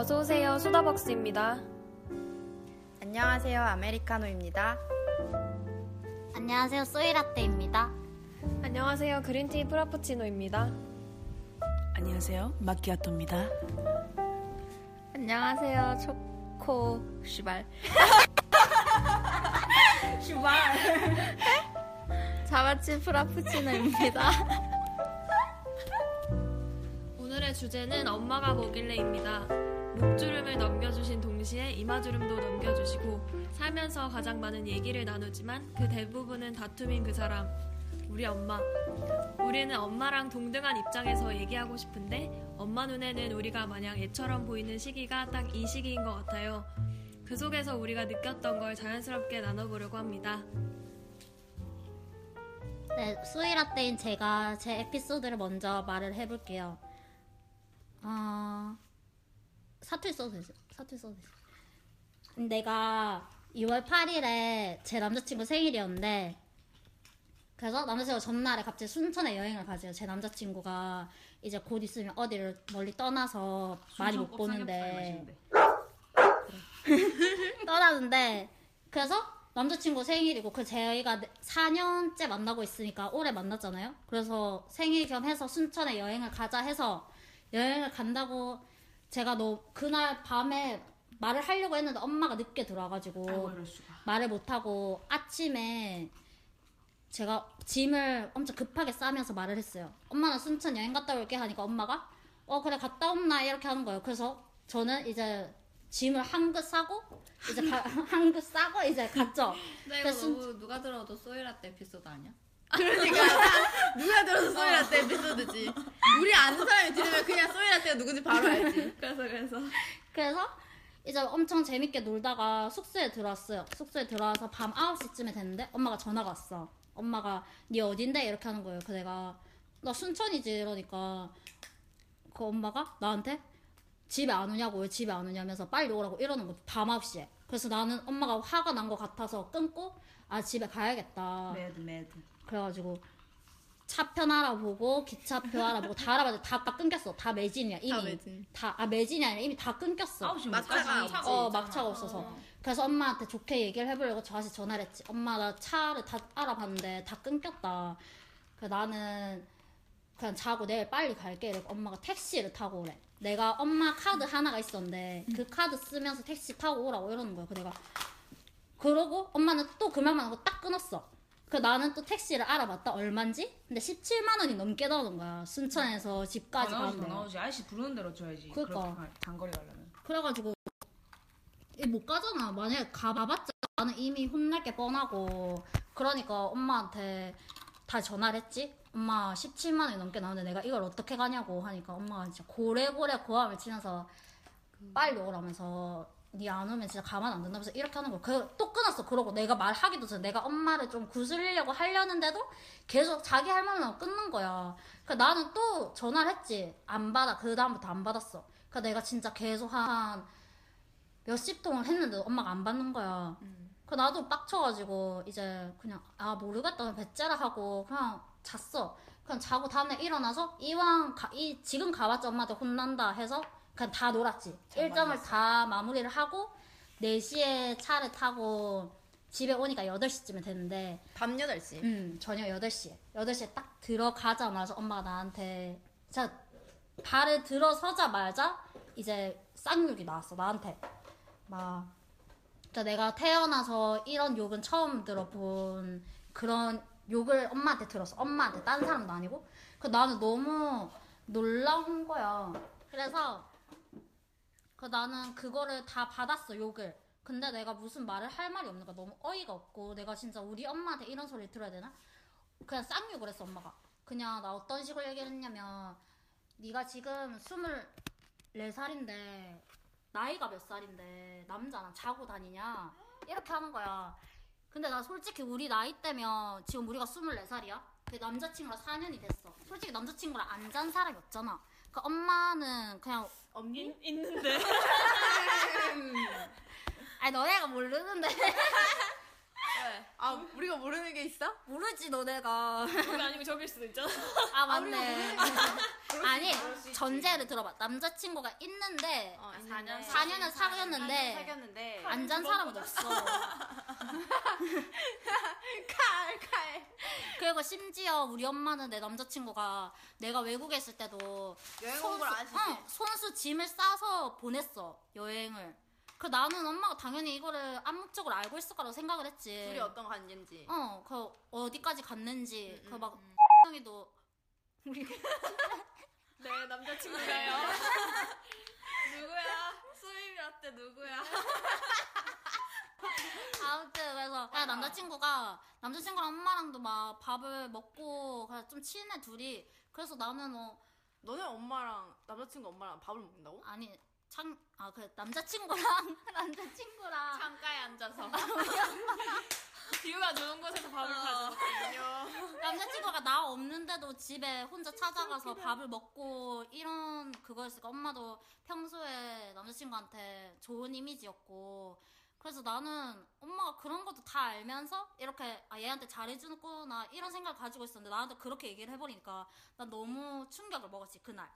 어서오세요. 수다벅스입니다. 안녕하세요. 아메리카노입니다. 안녕하세요. 소이라떼입니다. 안녕하세요. 그린티 프라푸치노입니다. 안녕하세요. 마키아토입니다. 안녕하세요. 초코 슈발. 슈발. 자바치 프라푸치노입니다. 오늘의 주제는 엄마가 뭐길래입니다. 목주름을 넘겨주신 동시에 이마주름도 넘겨주시고 살면서 가장 많은 얘기를 나누지만 그 대부분은 다툼인 그 사람 우리 엄마. 우리는 엄마랑 동등한 입장에서 얘기하고 싶은데 엄마 눈에는 우리가 마냥 애처럼 보이는 시기가 딱 이 시기인 것 같아요. 그 속에서 우리가 느꼈던 걸 자연스럽게 나눠보려고 합니다. 네, 소이라떼인 제가 제 에피소드를 먼저 말을 해볼게요. 어, 사투리 써도 되죠? 사투리 써도 되죠? 내가 2월 8일에 제 남자친구 생일이었는데 그래서 남자친구가 전날에 갑자기 순천에 여행을 가세요. 제 남자친구가 이제 곧 있으면 어디를 멀리 떠나서 많이 못 보는데 떠나는데 그래서 남자친구 생일이고 그 저희가 4년째 만나고 있으니까 올해 만났잖아요. 그래서 생일 겸 해서 순천에 여행을 가자 해서 여행을 간다고 제가 너 그날 밤에 말을 하려고 했는데 엄마가 늦게 들어와가지고 아이고. 말을 못하고 아침에 제가 짐을 엄청 급하게 싸면서 말을 했어요. 엄마는 순천 여행 갔다 올게 하니까 엄마가 어 그래 갔다 온나 이렇게 하는 거예요. 그래서 저는 이제 짐을 한긋 싸고 이제 한긋 싸고 이제 갔죠. 네, 이거 너무 누가 들어도 소이라떼 에피소드 아니야? 그러니까 누가 들어서 소이라떼 에피소드지. 우리 아는 사람이 들으면 그냥 소이라떼가 누군지 바로 알지. 그래서 그래서 그래서 이제 엄청 재밌게 놀다가 숙소에 들어왔어요. 숙소에 들어와서 밤 9시쯤에 됐는데 엄마가 전화가 왔어. 엄마가 니 어딘데? 이렇게 하는 거예요. 그 내가 나 순천이지 이러니까 그 엄마가 나한테 집에 안 오냐고 왜 집에 안 오냐면서 빨리 오라고 이러는 거지 밤 9시에. 그래서 나는 엄마가 화가 난 것 같아서 끊고 아 집에 가야겠다. mad mad. 그래가지고 차편 알아보고 기차표 알아보고 다 알아봤는데 다, 다 끊겼어. 다 매진이야 이미. 다 매진. 다, 아 매진이 아니라 이미 다 끊겼어. 시 막차가. 없지. 어 막차가 없어서. 그래서 엄마한테 좋게 얘기를 해보려고 다시 전화를 했지. 엄마 나 차를 다 알아봤는데 다 끊겼다. 그 나는 그냥 자고 내일 빨리 갈게. 이러고 엄마가 택시를 타고 오래. 내가 엄마 카드 하나가 있었는데 그 카드 쓰면서 택시 타고 오라고 이러는 거야. 그 내가 그러고 엄마는 또 그 말만 하고 딱 끊었어. 그 나는 또 택시를 알아봤다 얼마인지? 근데 17만 원이 넘게 나오는 거야. 순천에서 집까지 더 나오지 더 가는데. 나오지. 아저씨 부르는 대로 줘야지. 그러니까. 그렇게 가- 장거리 가려면. 그래가지고 이못 가잖아. 만약에 가봐봤자 나는 이미 혼날 게 뻔하고 그러니까 엄마한테 다 전화를 했지. 엄마 17만 원이 넘게 나오는데 내가 이걸 어떻게 가냐고 하니까 엄마가 진짜 고래고래 고함을 치면서 빨리 오라면서 니 안 오면 진짜 가만 안 둔다면서 이렇게 하는 거. 그또 끊었어. 그러고 내가 말하기도 전에 내가 엄마를 좀 구슬리려고 하려는데도 계속 자기 할 말만 하고 끊는 거야. 그 나는 또 전화를 했지. 안 받아. 그 다음부터 안 받았어. 그 내가 진짜 계속 한 몇십 통을 했는데 엄마가 안 받는 거야. 그 나도 빡쳐가지고 이제 그냥 아 모르겠다 배째라 하고 그냥 잤어. 그냥 자고 다음날 일어나서 이왕 가, 이 지금 가봤자 엄마한테 혼난다 해서 그냥 다 놀았지. 일정을 다 마무리를 하고 4시에 차를 타고 집에 오니까 8시쯤에 됐는데 밤 8시. 음, 저녁 8시에. 8시에 딱 들어가자마자 엄마가 나한테, 자, 발을 들어서자마자 이제 쌍욕이 나왔어, 나한테. 막, 진짜 내가 태어나서 이런 욕은 처음 들어본 그런 욕을 엄마한테 들었어. 엄마한테, 딴 사람도 아니고. 그 나는 너무 놀라운 거야. 그래서, 그 나는 그거를 다 받았어, 욕을. 근데 내가 무슨 말을 할 말이 없는 거야. 너무 어이가 없고, 내가 진짜 우리 엄마한테 이런 소리를 들어야 되나? 그냥 쌍욕을 했어, 엄마가. 그냥 나 어떤 식으로 얘기를 했냐면, 네가 지금 24살인데, 나이가 몇 살인데, 남자랑 자고 다니냐? 이렇게 하는 거야. 근데 나 솔직히 우리 나이 때면 지금 우리가 24살이야? 그 남자친구랑 4년이 됐어. 솔직히 남자친구랑 안 잔 사람이 없잖아. 그 엄마는 그냥 없니? 있는데. 아니 너네가 모르는데 아 우리가 모르는 게 있어? 모르지 너네가. 그게 아니고 저길 수도 있잖아. 아 맞네. 아니 전제를 들어봐. 남자친구가 있는데 어, 4년 4년은 사귀었는데 사귀었는데 안 잔 사람은 없어. 칼 칼. 그리고 심지어 우리 엄마는 내 남자친구가 내가 외국에 있을 때도 여행 온걸 아시지? 응, 손수 짐을 싸서 보냈어 여행을. 그 나는 엄마가 당연히 이거를 암묵적으로 알고 있을 거라고 생각을 했지. 둘이 어떤 관계인지. 어, 그 어디까지 갔는지 음, 그막 형이도 우리 네, 남자친구가요. 누구야? 소이라떼 누구야? 아무튼 그래서 야, 남자친구가 남자친구랑 엄마랑도 막 밥을 먹고 그냥 좀 친해 둘이. 그래서 나는 어 너네 엄마랑 남자친구 엄마랑 밥을 먹는다고? 아니 창아그 남자친구랑 남자친구랑 창가에 앉아서. 뷰가 좋은 곳에서 밥을 가져왔거든요. 남자친구가 나 없는데도 집에 혼자 찾아가서 밥을 먹고 이런 그거였으니까 엄마도 평소에 남자친구한테 좋은 이미지였고. 그래서 나는 엄마가 그런 것도 다 알면서 이렇게 아 얘한테 잘해주는구나 이런 생각을 가지고 있었는데 나한테 그렇게 얘기를 해버리니까 난 너무 충격을 먹었지 그날.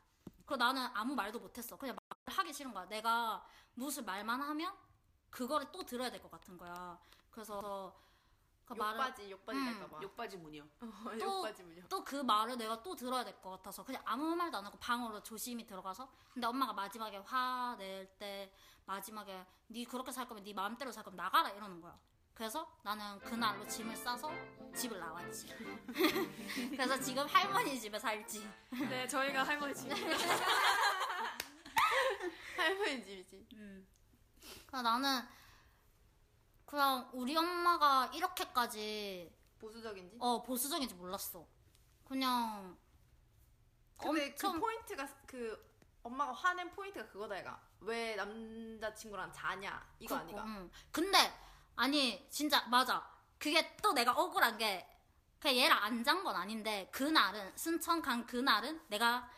그리고 나는 아무 말도 못했어. 그냥 하기 싫은 거야 내가 무슨 말만 하면 그거를 또 들어야 될 것 같은 거야 그래서 그 말을 욕바지 욕바지 음. 될까봐. 욕바지 문이요. 어, 또- 욕바지 물려. 또그 말을 내가 또 들어야 될 것 같아서 그냥 아무 말도 안 하고 방으로 조심히 들어가서 근데 엄마가 마지막에 화낼 때 마지막에 네 그렇게 살 거면 네 마음대로 살 거면 나가라 이러는 거야 그래서 나는 그날로 짐을 싸서 집을 나왔지 그래서 지금 할머니 집에 살지 네, 저희가 할머니 집. 할머니 집이지. 그래서 나는 그냥 우리 엄마가 이렇게까지 보수적인지. 어 보수적인지 몰랐어 그냥 근데 엄청 그 포인트가 그 엄마가 화낸 포인트가 그거다 얘가. 왜 남자친구랑 자냐 이거 그렇고, 아니가. 응. 근데 아니 진짜 맞아. 그게 또 내가 억울한 게 그냥 얘랑 안잔 건 아닌데 그날은 순천 간 그날은 내가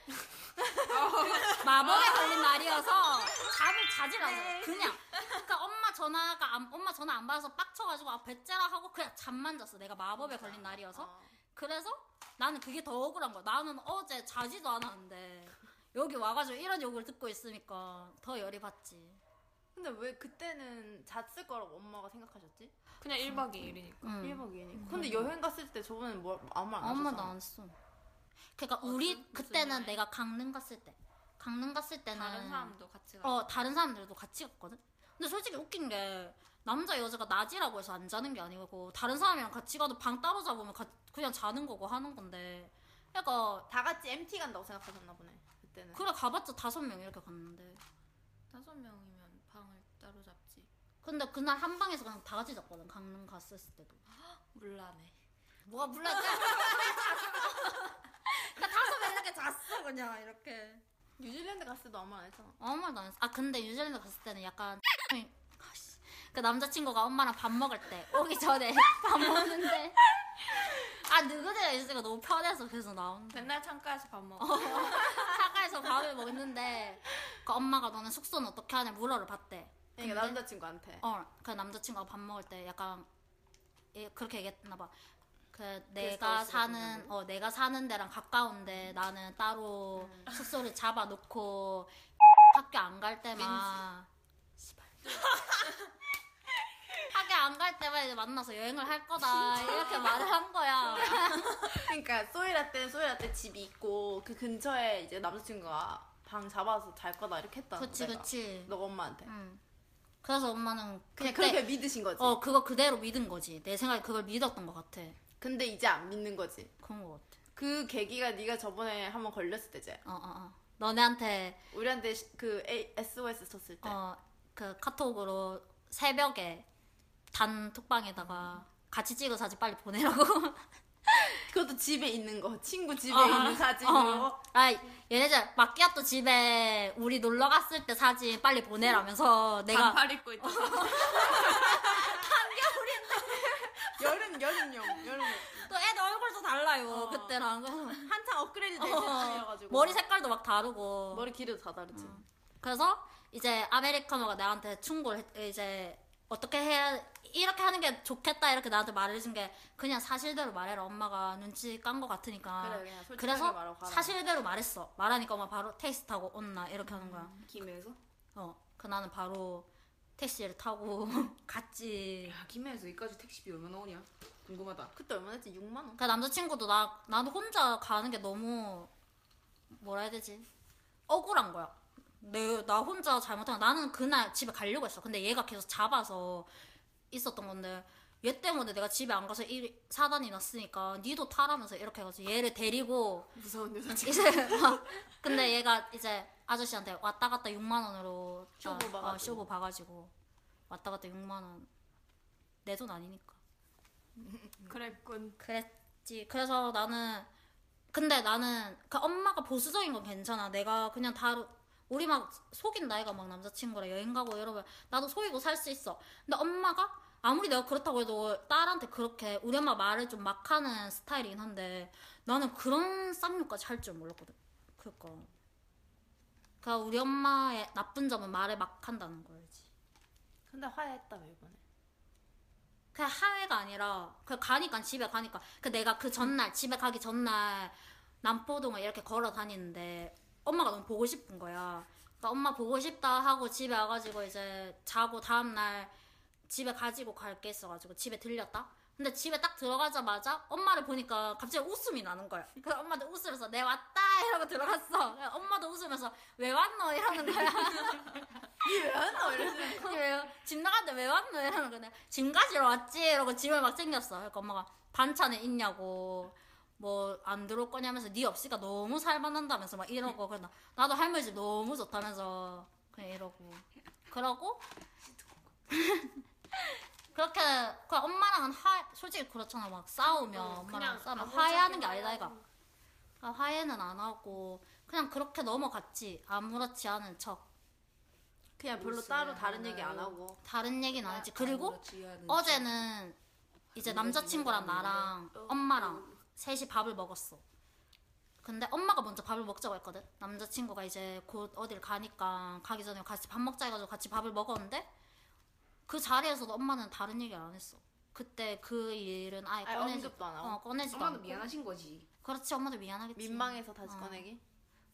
마법에 걸린 날이어서 잠을 자질 않아. 그냥 그러니까 엄마 전화가 안, 엄마 전화 안 받아서 빡쳐가지고 아 배째라 하고 그냥 잠만 잤어. 내가 마법에 걸린 날이어서. 어. 그래서 나는 그게 더 억울한 거야. 나는 어제 자지도 않았는데 여기 와가지고 이런 욕을 듣고 있으니까 더 열이 받지. 근데 왜 그때는 잤을 거라고 엄마가 생각하셨지? 그냥 1박 2일이니까. 응. 1박 2일이니까. 근데 여행 갔을 때 저번에 뭐 아무 말안 아무. 말도 안 했어. 그러니까 우리 그때는 내가 강릉 갔을 때, 강릉 갔을 때는 다른 사람도 같이 가. 어 다른 사람들도 같이 갔거든. 근데 솔직히 웃긴 게 남자 여자가 낮이라고 해서 안 자는 게 아니고 다른 사람이랑 같이 가도 방 따로 잡으면 가- 그냥 자는 거고 하는 건데. 그러니까 다 같이 MT 간다고 생각하셨나 보네. 그때는. 그래 가봤자 다섯 명 이렇게 갔는데. 다섯 명이면. 근데 그날 한 방에서 그냥 다 같이 잤거든. 강릉 갔을 때도. 몰라네. 뭐가 불렀지? 그러니까 다섯 명 이렇게 잤어 그냥 이렇게. 뉴질랜드 갔을 때도 아무 말 안 했잖아. 아무 말도 안 했어. 아 근데 뉴질랜드 갔을 때는 약간 아씨, 그 남자친구가 엄마랑 밥 먹을 때 오기 전에 밥 먹는데 아 누구들이랑 있으니까 너무 편해서 그래서 나오는데 맨날 창가에서 밥 먹어. 차가에서 밥을 먹는데 그 엄마가 너는 숙소는 어떻게 하냐 물어를 봤대. 그러니까 남자친구한테. 어 그 남자친구가 밥 먹을 때 약간 예, 그렇게 얘기했나 봐. 그 내가 사는 어 내가 사는 데랑 가까운데 나는 따로 음. 숙소를 잡아놓고 학교 안 갈 때만 씨발. 학교 안 갈 때만 이제 만나서 여행을 할 거다 이렇게 말을 한 거야. 그러니까 소이라떼는 소이라떼 집이 있고 그 근처에 이제 남자친구가 방 잡아서 잘 거다 이렇게 했다. 그치 그치. 너가 엄마한테. 응. 그래서 엄마는 그냥 그때 그렇게 믿으신 거지. 어 그거 그대로 믿은 거지. 내 생각에 그걸 믿었던 것 같아. 근데 이제 안 믿는 거지. 그런 것 같아. 그 계기가 네가 저번에 한번 걸렸을 때지. 어 어, 어. 너네한테 우리한테 시- 그 A- SOS 쳤을 때. 어, 그 카톡으로 새벽에 단 톡방에다가 같이 찍은 사진 빨리 보내라고. 그것도 집에 있는 거. 친구 집에 어, 있는 사진으로. 어. 아, 얘네들 마키아또 집에 우리 놀러 갔을 때 사진 빨리 보내라면서 내가 반팔 입고 있다. 여름 여름용 여름. 또 애들 얼굴도 달라요 그때랑 그래서 한창 업그레이드 될 어, 때쯤이어가지고. 머리 색깔도 막 다르고 머리 길이도 다 다르지. 그래서 이제 아메리카노가 나한테 충고를 했- 이제 어떻게 해야 이렇게 하는 게 좋겠다 이렇게 나한테 말해준 게 그냥 사실대로 말해라 엄마가 눈치 깐 거 같으니까 그래 그냥 솔직하게 그래서 말하고 가라. 사실대로 말했어 말하니까 엄마 바로 택시 타고 온나 이렇게 하는 거야 김해에서? 어그 나는 바로 택시를 타고 갔지 야 김해에서 여기까지 택시비 얼마 나 오냐? 궁금하다. 그때 얼마 냈지? 6만 원? 그 남자친구도 나 나도 혼자 가는 게 너무 뭐라 해야 되지 억울한 거야. 내 나 혼자 잘못하면 나는 그날 집에 가려고 했어. 근데 얘가 계속 잡아서 있었던 건데 얘 때문에 내가 집에 안 가서 일 사단이 났으니까 니도 타라면서 이렇게 해가지고 얘를 데리고 무서운 여자. 이제 막 근데 얘가 이제 아저씨한테 왔다 갔다 6만 원으로 쇼부 어, 봐가지고. 어, 쇼부 봐가지고 왔다 갔다 6만 원 내 돈 아니니까. 그랬군. 그랬지. 그래서 나는 근데 나는 그 엄마가 보수적인 건 괜찮아. 내가 그냥 다루 우리 막 속인다 애가 막 남자친구랑 여행 가고 이러면 나도 속이고 살 수 있어. 근데 엄마가 아무리 내가 그렇다고 해도 딸한테 그렇게 우리 엄마 말을 좀 막 하는 스타일이긴 한데 나는 그런 쌍욕까지 할 줄 몰랐거든. 그니까. 그니까 우리 엄마의 나쁜 점은 말을 막 한다는 거지. 근데 화해했다며 이번에. 그냥 하회가 아니라 그 가니까 집에 가니까 그 내가 그 전날 집에 가기 전날 남포동을 이렇게 걸어 다니는데 엄마가 너무 보고 싶은 거야. 그러니까 엄마 보고 싶다 하고 집에 와가지고 이제 자고 다음날 집에 가지고 갈 게 있어가지고 집에 들렸다. 근데 집에 딱 들어가자마자 엄마를 보니까 갑자기 웃음이 나는 거야. 그래서 엄마도 웃으면서 내 왔다 이러고 들어갔어. 엄마도 웃으면서 왜 왔노 이러는 거야. 왜 왔노? 이러지. 왜, 집 나갔는데 왜 왔노? 이러는 거네. 짐 가지러 왔지? 이러고 짐을 막 챙겼어. 그러니까 엄마가 반찬은 있냐고. 뭐 안 들어올 거냐면서 네 없으니까 너무 살만한다면서 막 이러고 그래. 나도 할머니 집 너무 좋다면서 그냥 이러고. 그러고 그렇게 그 엄마랑은 화 솔직히 그렇잖아. 막 싸우면 엄마랑 그냥 싸우면 화해하는 게 아니다 이가. 그러니까 화해는 안 하고 그냥 그렇게 넘어갔지. 아무렇지 않은 척. 그냥 별로 따로 다른 얘기 안 하고. 다른 얘기는 안 했지. 그리고 아무렇지 않은 어제는 이제 남자친구랑 나랑 엄마랑 셋이 밥을 먹었어. 근데 엄마가 먼저 밥을 먹자고 했거든. 남자친구가 이제 곧 어딜 가니까 가기 전에 같이 밥 먹자 해가지고 같이 밥을 먹었는데 그 자리에서도 엄마는 다른 얘기를 안 했어. 그때 그 일은 아예 아예 꺼내지, 언급도 안 하고? 어, 꺼내지도 엄마도 않고. 미안하신 거지. 그렇지 엄마도 미안하겠지. 민망해서 다시 어. 꺼내기?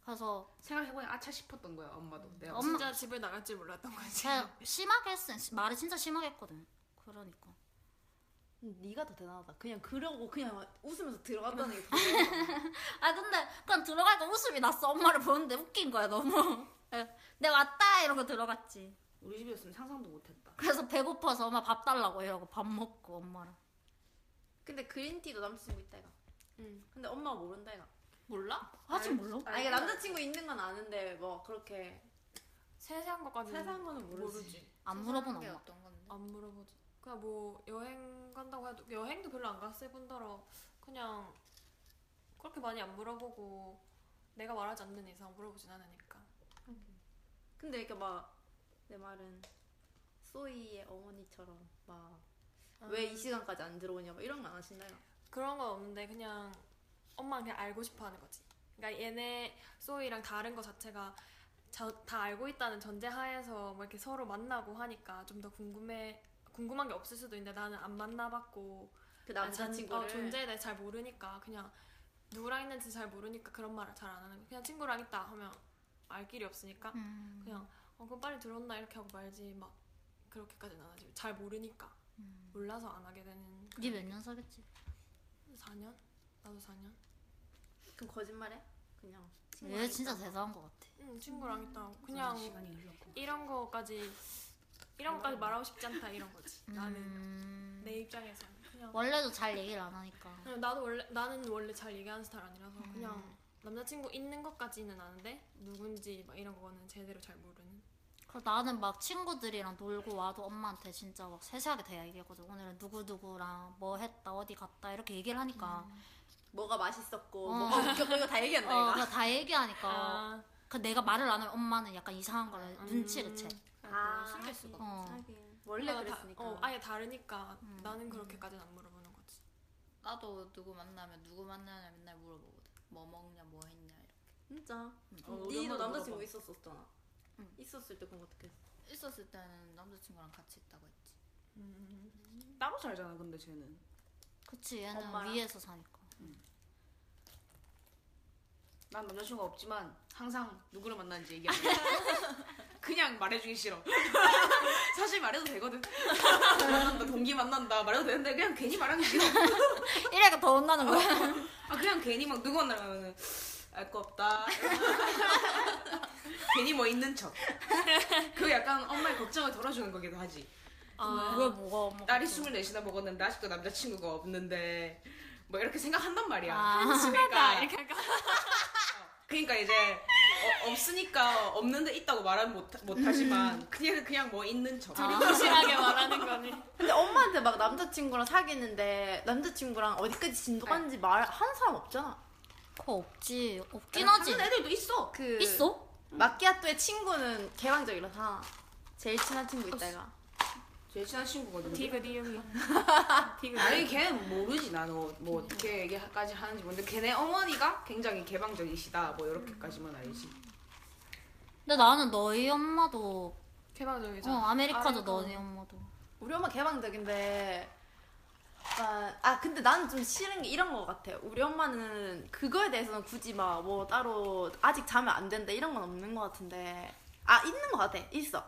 그래서 생각해보니 아차 싶었던 거야 엄마도. 내가 엄마- 진짜 집을 나갈 줄 몰랐던 거지. 심하게 했어. 말을 진짜 심하게 했거든. 그러니까. 음, 네가 더 대단하다. 그냥 그러고 그냥 웃으면서 들어갔다는 게 더 대단하다. 아 근데 그냥 들어가니까 웃음이 났어 엄마를 보는데 웃긴 거야 너무 내 왔다 이러고 들어갔지 우리 집이었으면 상상도 못했다. 그래서 배고파서 엄마 밥 달라고 이러고 밥 먹고 엄마랑 근데 그린티도 남자친구 있다 이가. 응. 근데 엄마가 모른다 이가. 몰라? 아직 몰라? 아 이게 남자친구 있는 건 아는데 뭐 그렇게 세세한 것까지 세세한 거는 모르지. 안 물어본 게 엄마 어떤 건데? 안 물어보지. 그냥 뭐 여행 간다고 해도 여행도 별로 안 갔을 뿐더러 그냥 그렇게 많이 안 물어보고 내가 말하지 않는 이상 물어보진 않으니까. 근데 이렇게 막 내 말은 소이의 어머니처럼 막 왜 이 시간까지 안 들어오냐 막 이런 거안 이가. 그런 건 없는데 그냥 엄마는 그냥 알고 싶어 하는 거지. 그러니까 얘네 소이랑 다른 거 자체가 저, 다 알고 있다는 전제 하에서 뭐 이렇게 서로 만나고 하니까 좀 더 궁금해 궁금한 게 없을 수도 있는데 나는 안 만나봤고 그 남자친구를 어, 존재에 대해 잘 모르니까 그냥 누구랑 있는지 잘 모르니까 그런 말을 잘 안 하는 거 그냥 친구랑 있다 하면 알 길이 없으니까 음. 그냥 어 그럼 빨리 들어온다 이렇게 하고 말지 막 그렇게까지는 안 하지 잘 모르니까 몰라서 안 하게 되는 니몇 년 사겠지 4년? 나도 4년? 그럼 거짓말해? 그냥 얘 진짜 대단한 것 같아 응 친구랑 있다 그냥. 이런 거까지 이런 거까지 말하고 싶지 않다 이런 거지. 나는 음. 내 입장에서는 그냥 원래도 잘 얘기를 안 하니까. 그냥 나도 원래 나는 원래 잘 얘기하는 스타일 아니라서 그냥 남자친구 있는 것까지는 아는데 누군지 막 이런 거는 제대로 잘 모르는. 그래서 나는 막 친구들이랑 놀고 와도 엄마한테 진짜 막 세세하게 다 얘기하거든. 오늘은 누구누구랑 뭐 했다 어디 갔다 이렇게 얘기를 하니까. 뭐가 맛있었고 어. 뭐가 웃겼고 이거 다 얘기한다 어. 그거 다 얘기하니까. 아, 그 내가 말을 안 하면 엄마는 약간 이상한 거를 음. 눈치를 채 아, 숨길 수가 어. 하긴. 원래 다- 그랬으니까. 어, 아예 다르니까 음. 나는 그렇게까지는 안 물어보는 거지 나도 누구 만나면 누구 만나냐 맨날 물어보거든. 뭐 먹냐, 뭐 했냐 이렇게. 진짜. 어, 우리 니도 엄마도 남자친구 물어봐. 있었었잖아. 응. 있었을 때 그럼 어떻게 했어? 있었을 때는 남자친구랑 같이 있다고 했지. 따로 살잖아 근데 쟤는. 그치 얘는 엄마랑? 위에서 사니까. 난 남자친구가 없지만 항상 누구를 만나는지 얘기하고 그냥 말해주기 싫어. 사실 말해도 되거든. 만난다 동기 만난다 말해도 되는데 그냥 괜히 말하기 싫어. 이래가 더 혼나는 거야. 아 그냥 괜히 막 누구 만나면은 알 거 없다. 괜히 뭐 있는 척 그 약간 엄마의 걱정을 덜어주는 거기도 하지. 아, 왜 뭐가 엄마? 딸이 24시나 먹었는데 아직도 남자친구가 없는데 뭐 이렇게 생각한단 말이야. 아. 그러니까. 이렇게 할까? 그러니까 이제 어, 없으니까 없는데 있다고 말은 못, 못하지만 그냥 그냥 뭐 있는 척. 확실하게 말하는 거네. 근데 엄마한테 막 남자친구랑 사귀는데 남자친구랑 어디까지 진도 갔는지 말 하는 사람 없잖아. 그거 없지. 없긴 하지. 하는 애들도 있어. 그 있어? 마키아토의 친구는 개방적이라서 제일 친한 친구 있다 이가. 제일 친한 친구거든. 디그 디용이. 디그 아니 걔는 모르지 나는 뭐, 뭐 어떻게 얘기까지 하는지 모르는데 걔네 어머니가 굉장히 개방적이시다 뭐 이렇게까지만 알지. 근데 나는 너희 엄마도 개방적이죠. 어 아메리카도 아메리카노. 너희 엄마도. 우리 엄마 개방적인데 약간 아 근데 나는 좀 싫은 게 이런 거 같아. 우리 엄마는 그거에 대해서는 굳이 막 뭐 따로 아직 자면 안 된다 이런 건 없는 것 같은데 아 있는 것 같아. 있어.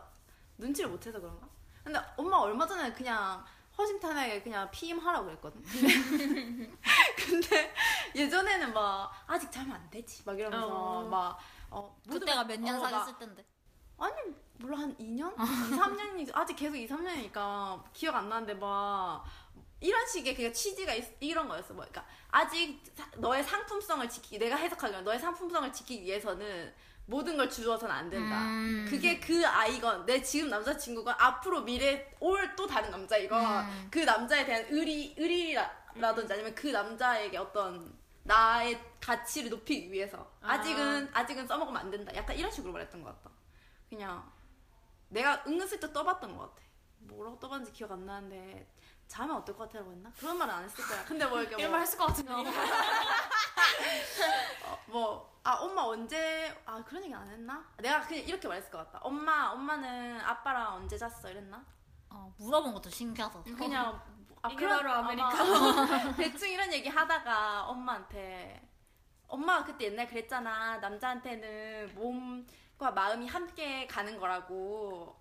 눈치를 못 채서 그런가? 근데 엄마 얼마 전에 그냥 허심탄회하게 그냥 피임하라고 그랬거든. 근데, 근데 예전에는 막 아직 자면 안 되지 막 이러면서 어. 막 어, 그때가 막- 몇년 어, 막 사귀었을 텐데. 아니 몰라 한 2년? 2, 3년이 아직 계속 2, 3년이니까 기억 안 나는데 막 이런 식의 그냥 취지가 있- 이런 거였어. 뭐 그러니까 아직 사- 너의 상품성을 지키기 내가 해석하기로 너의 상품성을 지키기 위해서는 모든 걸 주어서는 안 된다. 음. 그게 그 아이건 내 지금 남자친구가 앞으로 미래 올 또 다른 남자이건 음. 그 남자에 대한 의리 의리라든지 아니면 그 남자에게 어떤 나의 가치를 높이기 위해서 아직은 아직은 써먹으면 안 된다. 약간 이런 식으로 말했던 것 같다. 그냥 내가 은근슬쩍 떠봤던 것 같아. 뭐라고 떠봤는지 기억 안 나는데 자면 어떨 것 같아라고 했나? 그런 말은 안 했을 거야. 근데 뭐 이렇게 이런 뭐, 말 했을 것 같은데. 어, 뭐, 아, 엄마 언제, 아, 그런 얘기 안 했나? 내가 그냥 이렇게 말했을 것 같다. 엄마, 엄마는 아빠랑 언제 잤어? 이랬나? 어, 물어본 것도 신기하다. 그냥, 아, 이게 바로 아메리카노. 대충 이런 얘기 하다가 엄마한테, 엄마가 그때 옛날 그랬잖아. 남자한테는 몸과 마음이 함께 가는 거라고.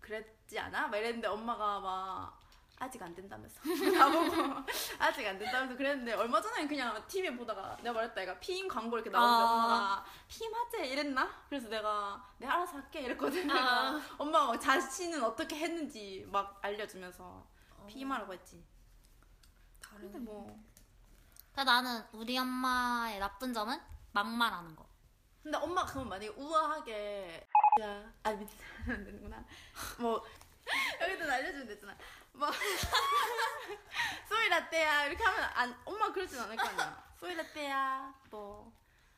그랬지 않아? 막 이랬는데 엄마가 막, 아직 안 된다면서. 나보고, 아직 안 된다면서 그랬는데, 얼마 전에 그냥 TV에 보다가 내가 말했다. 얘가 피임 광고 이렇게 나오는데 아. 엄마가, 피임 하재? 이랬나? 그래서 내가, 내가 알아서 할게. 이랬거든. 아. 엄마가 막 자신은 어떻게 했는지 막 알려주면서 피임하라고 했지. 근데 뭐. 그러니까 나는 우리 엄마의 나쁜 점은 막말하는 거. 근데 엄마가 그러면 만약에 우아하게 야, 아 안 되는구나. 뭐 여기도 알려주면 되잖아. 뭐 소이 라떼야 이렇게 하면 안 엄마 그러진 않을 거 아니야. 소이 라떼야 뭐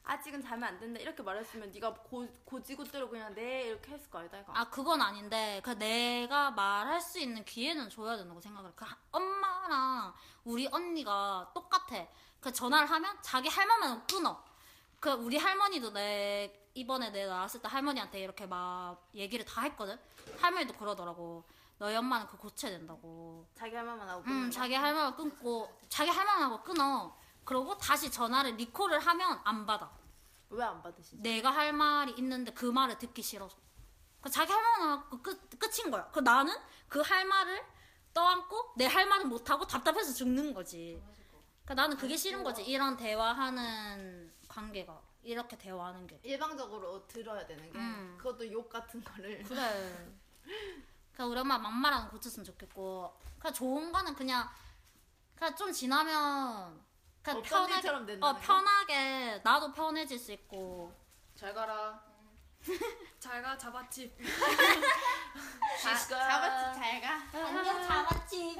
아직은 자면 안 된다 이렇게 말했으면 네가 고 고지고대로 그냥 네 이렇게 했을 거 아니다 이거. 아 그건 아닌데 그 내가 말할 수 있는 기회는 줘야 된다고 생각을. 그 하- 엄마랑 우리 언니가 똑같아. 그 전화를 하면 자기 할 말만 끊어. 그 우리 할머니도 내 이번에 내가 나왔을 때 할머니한테 이렇게 막 얘기를 다 했거든. 할머니도 그러더라고. 너희 엄마는 그거 고쳐야 된다고. 자기 할 말만 하고. 음, 거. 자기 할 말만 끊고 자기 할 말만 하고 끊어. 그러고 다시 전화를 리콜을 하면 안 받아. 왜 안 받으시지? 내가 할 말이 있는데 그 말을 듣기 싫어서. 그 자기 할 말만 하고 끝, 끝인 거야. 그 나는 그 할 말을 떠안고 내 할 말은 못 하고 답답해서 죽는 거지. 그 나는 그게 싫은 거지. 이런 대화하는 관계가. 이렇게 대화하는 게. 일방적으로 들어야 되는 게 음. 그것도 욕 같은 거를 그래. 그러니까 우리 엄마 막말하는 거 고쳤으면 좋겠고. 그냥 좋은 거는 그냥 그냥 좀 지나면 그냥 없던 편하게 어 거? 편하게 나도 편해질 수 있고. 잘 가라. 잘가 자바집. 자, 잡았지 잘 가. 안녕 잡았지.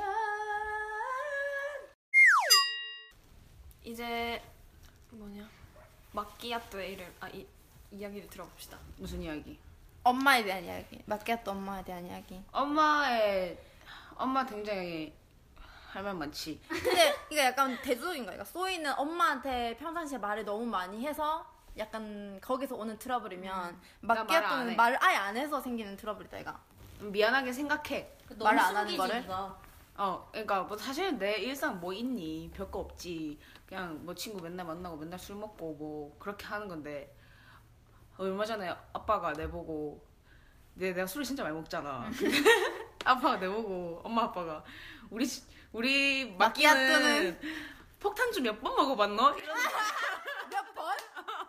이제 뭐냐 마끼아또의 이름 아 이, 이야기를 들어봅시다. 무슨 이야기? 엄마에 대한 이야기. 마키아또 엄마에 대한 이야기. 엄마의 엄마 굉장히 할 말 많지. 근데 이거 약간 대조적인 거야. 그러니까 소희는 엄마한테 평상시에 말을 너무 많이 해서 약간 거기서 오는 트러블이면 마키아또는 해. 말을 아예 안 해서 생기는 트러블이다 이가. 미안하게 생각해. 너무 말을 안 하는 거를? 네가. 어, 그러니까 뭐 사실 내 일상 뭐 있니? 별거 없지. 그냥 뭐 친구 맨날 만나고 맨날 술 먹고 뭐 그렇게 하는 건데 얼마 전에 아빠가 내 보고 내 내가 술을 진짜 많이 먹잖아. 근데 아빠가 내 보고 엄마 아빠가 우리 시- 우리 마끼아또는 폭탄주 몇 번 먹어봤노? 몇 번?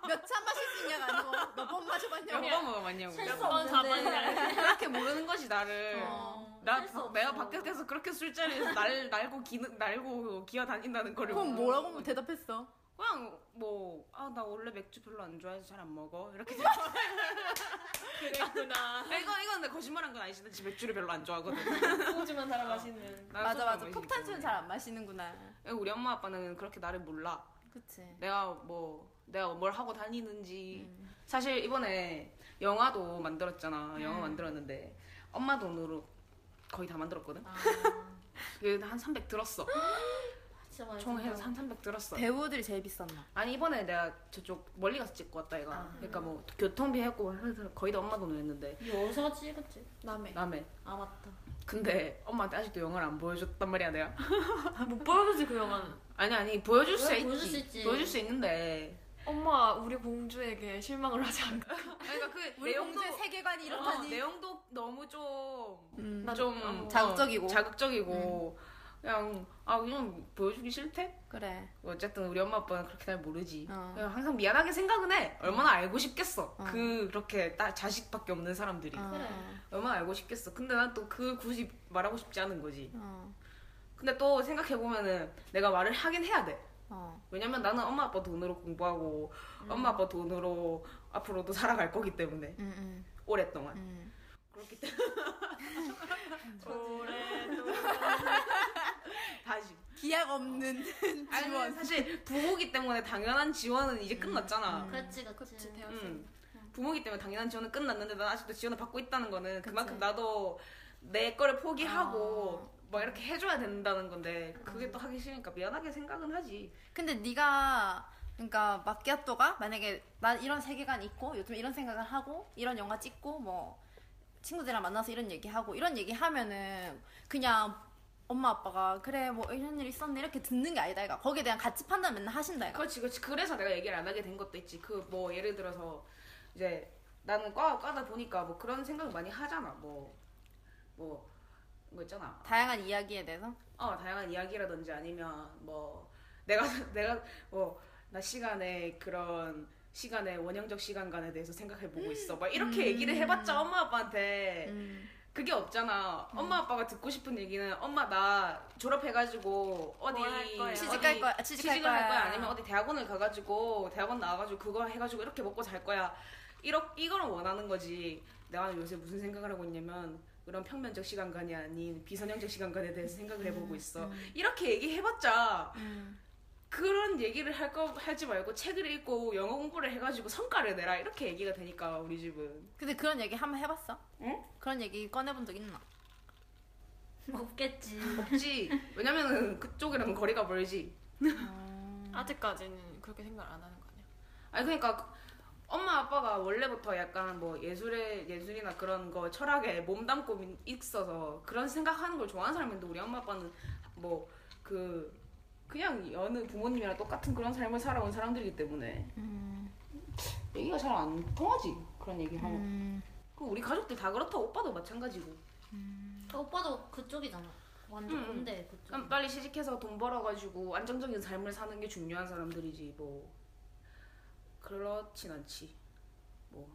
몇찬 마실 수 있냐가 아니고 몇 번 마셔봤냐고. 몇 번 먹어봤냐고. 셀수 번 없는데. 그렇게 모르는 거지 나를. 어, 나 셀수 없어. 내가 밖에서 그렇게 술자리에서 날 날고 기 날고 기어 다닌다는 거를 그럼 뭐라고. 대답했어? 그냥 뭐 아 나 원래 맥주 별로 안 좋아해서 잘 안 먹어 이렇게 그랬구나. 이거 이건 내 거짓말한 건 아니지 나 진짜 맥주를 별로 안 좋아하거든 소주만 달아 마시는. 난 맞아 소주 안 맞아. 마시기 폭탄수는 때문에. 잘 안 마시는구나. 우리 엄마 아빠는 그렇게 나를 몰라 그치. 내가 뭐 내가 뭘 하고 다니는지 음. 사실 이번에 영화도 만들었잖아 영화 만들었는데 엄마 돈으로 거의 다 만들었거든 아, 그한300 들었어 진짜 많이 총 해서. 한 300 들었어 배우들이 제일 비쌌나? 아니 이번에 내가 저쪽 멀리 가서 찍고 왔다 이가 아. 그러니까 뭐 교통비 했고 거의 다 엄마 돈으로 했는데 이 어디서 찍었지? 남해. 남에 아 맞다. 근데 엄마한테 아직도 영화를 안 보여줬단 말이야 내가 못 보여주지 그 영화는. 아니 아니 보여줄 수 왜? 있지 보여줄 수 있지. 보여줄 수 있는데 엄마 우리 공주에게 실망을 하지 않을까. 그러니까 그 우리 내용도 공주의 세계관이 어, 이렇다니. 내용도 너무 좀 음. 난- 좀 어. 자극적이고. 자극적이고 그냥 아 그냥 보여주기 싫대 그래. 어쨌든 우리 엄마 아빠는 그렇게 날 모르지 어. 그냥 항상 미안하게 생각은 해 얼마나 알고 싶겠어 어. 그 그렇게 딸 자식밖에 없는 사람들이 어. 그래. 얼마나 알고 싶겠어 근데 난 또 그 굳이 말하고 싶지 않은 거지 어. 근데 또 생각해 보면은 내가 말을 하긴 해야 돼 어. 왜냐면 나는 엄마 아빠 돈으로 공부하고 음. 엄마 아빠 돈으로 앞으로도 살아갈 거기 때문에 응, 응, 오랫동안 응. 그렇기 때문에 다시 기약 없는 아니 지원. 사실 부모기 때문에 당연한 지원은 이제 끝났잖아 그렇지 그렇지. 그치 대학생. 음. 부모기 때문에 당연한 지원은 끝났는데 난 아직도 지원을 받고 있다는 거는 그만큼. 나도 내 거를 포기하고 아. 뭐 이렇게 해줘야 된다는 건데 그게 또 하기 싫으니까 미안하게 생각은 하지 근데 네가 그러니까 마키아토가 만약에 난 이런 세계관 있고 요즘 이런 생각을 하고 이런 영화 찍고 뭐 친구들이랑 만나서 이런 얘기하고 이런 얘기 하면은 그냥 엄마 아빠가 그래 뭐 이런 일 있었네 이렇게 듣는 게 아니다 이가. 거기에 대한 가치 판단 맨날 하신다 이가. 그렇지 그렇지. 그래서 내가 얘기를 안 하게 된 것도 있지. 그 뭐 예를 들어서 이제 나는 과 과다 보니까 뭐 그런 생각 많이 하잖아. 뭐뭐 이거 있잖아. 다양한 이야기에 대해서? 어 다양한 이야기라든지 아니면 뭐 내가 내가 뭐 나 시간에 그런 시간의 원형적 시간관에 대해서 생각해 보고 있어. 막 이렇게 얘기를 해봤자 엄마 아빠한테. 음. 그게 없잖아. 엄마 아빠가 듣고 싶은 얘기는 엄마 나 졸업해가지고 어디 뭐할 거야? 취직 어디 갈 거야, 취직할 취직을 할 거야. 거야. 아니면 어디 대학원을 가가지고 대학원 나와가지고 그거 해가지고 이렇게 먹고 살 거야. 이러 이거를 원하는 거지. 내가 요새 무슨 생각을 하고 있냐면 그런 평면적 시간관이 아닌 비선형적 시간관에 대해서 생각을 해보고 있어. 이렇게 얘기해봤자 음. 그런 얘기를 할 거 하지 말고 책을 읽고 영어 공부를 해가지고 성과를 내라 이렇게 얘기가 되니까 우리 집은 근데 그런 얘기 한번 해봤어? 응? 그런 얘기 꺼내본 적 있나? 없겠지. 없지 왜냐면은 그쪽이랑 거리가 멀지 아직까지는 그렇게 생각 안 하는 거 아니야? 아니 그러니까 그- 엄마 아빠가 원래부터 약간 뭐 예술의 예술이나 그런 거 철학에 몸담고 민- 있어서 그런 생각하는 걸 좋아하는 사람인데 우리 엄마 아빠는 뭐 그 그냥 여느 부모님이랑 똑같은 그런 삶을 살아온 사람들이기 때문에 얘기가 잘 안 통하지 그런 얘기하면 음. 그 우리 가족들 다 그렇다 오빠도 마찬가지고 오빠도 그쪽이잖아. 완전 응, 응. 꼰대 그쪽. 그럼 빨리 시집해서 돈 벌어가지고 안정적인 삶을 사는 게 중요한 사람들이지 뭐 그렇진 않지 뭐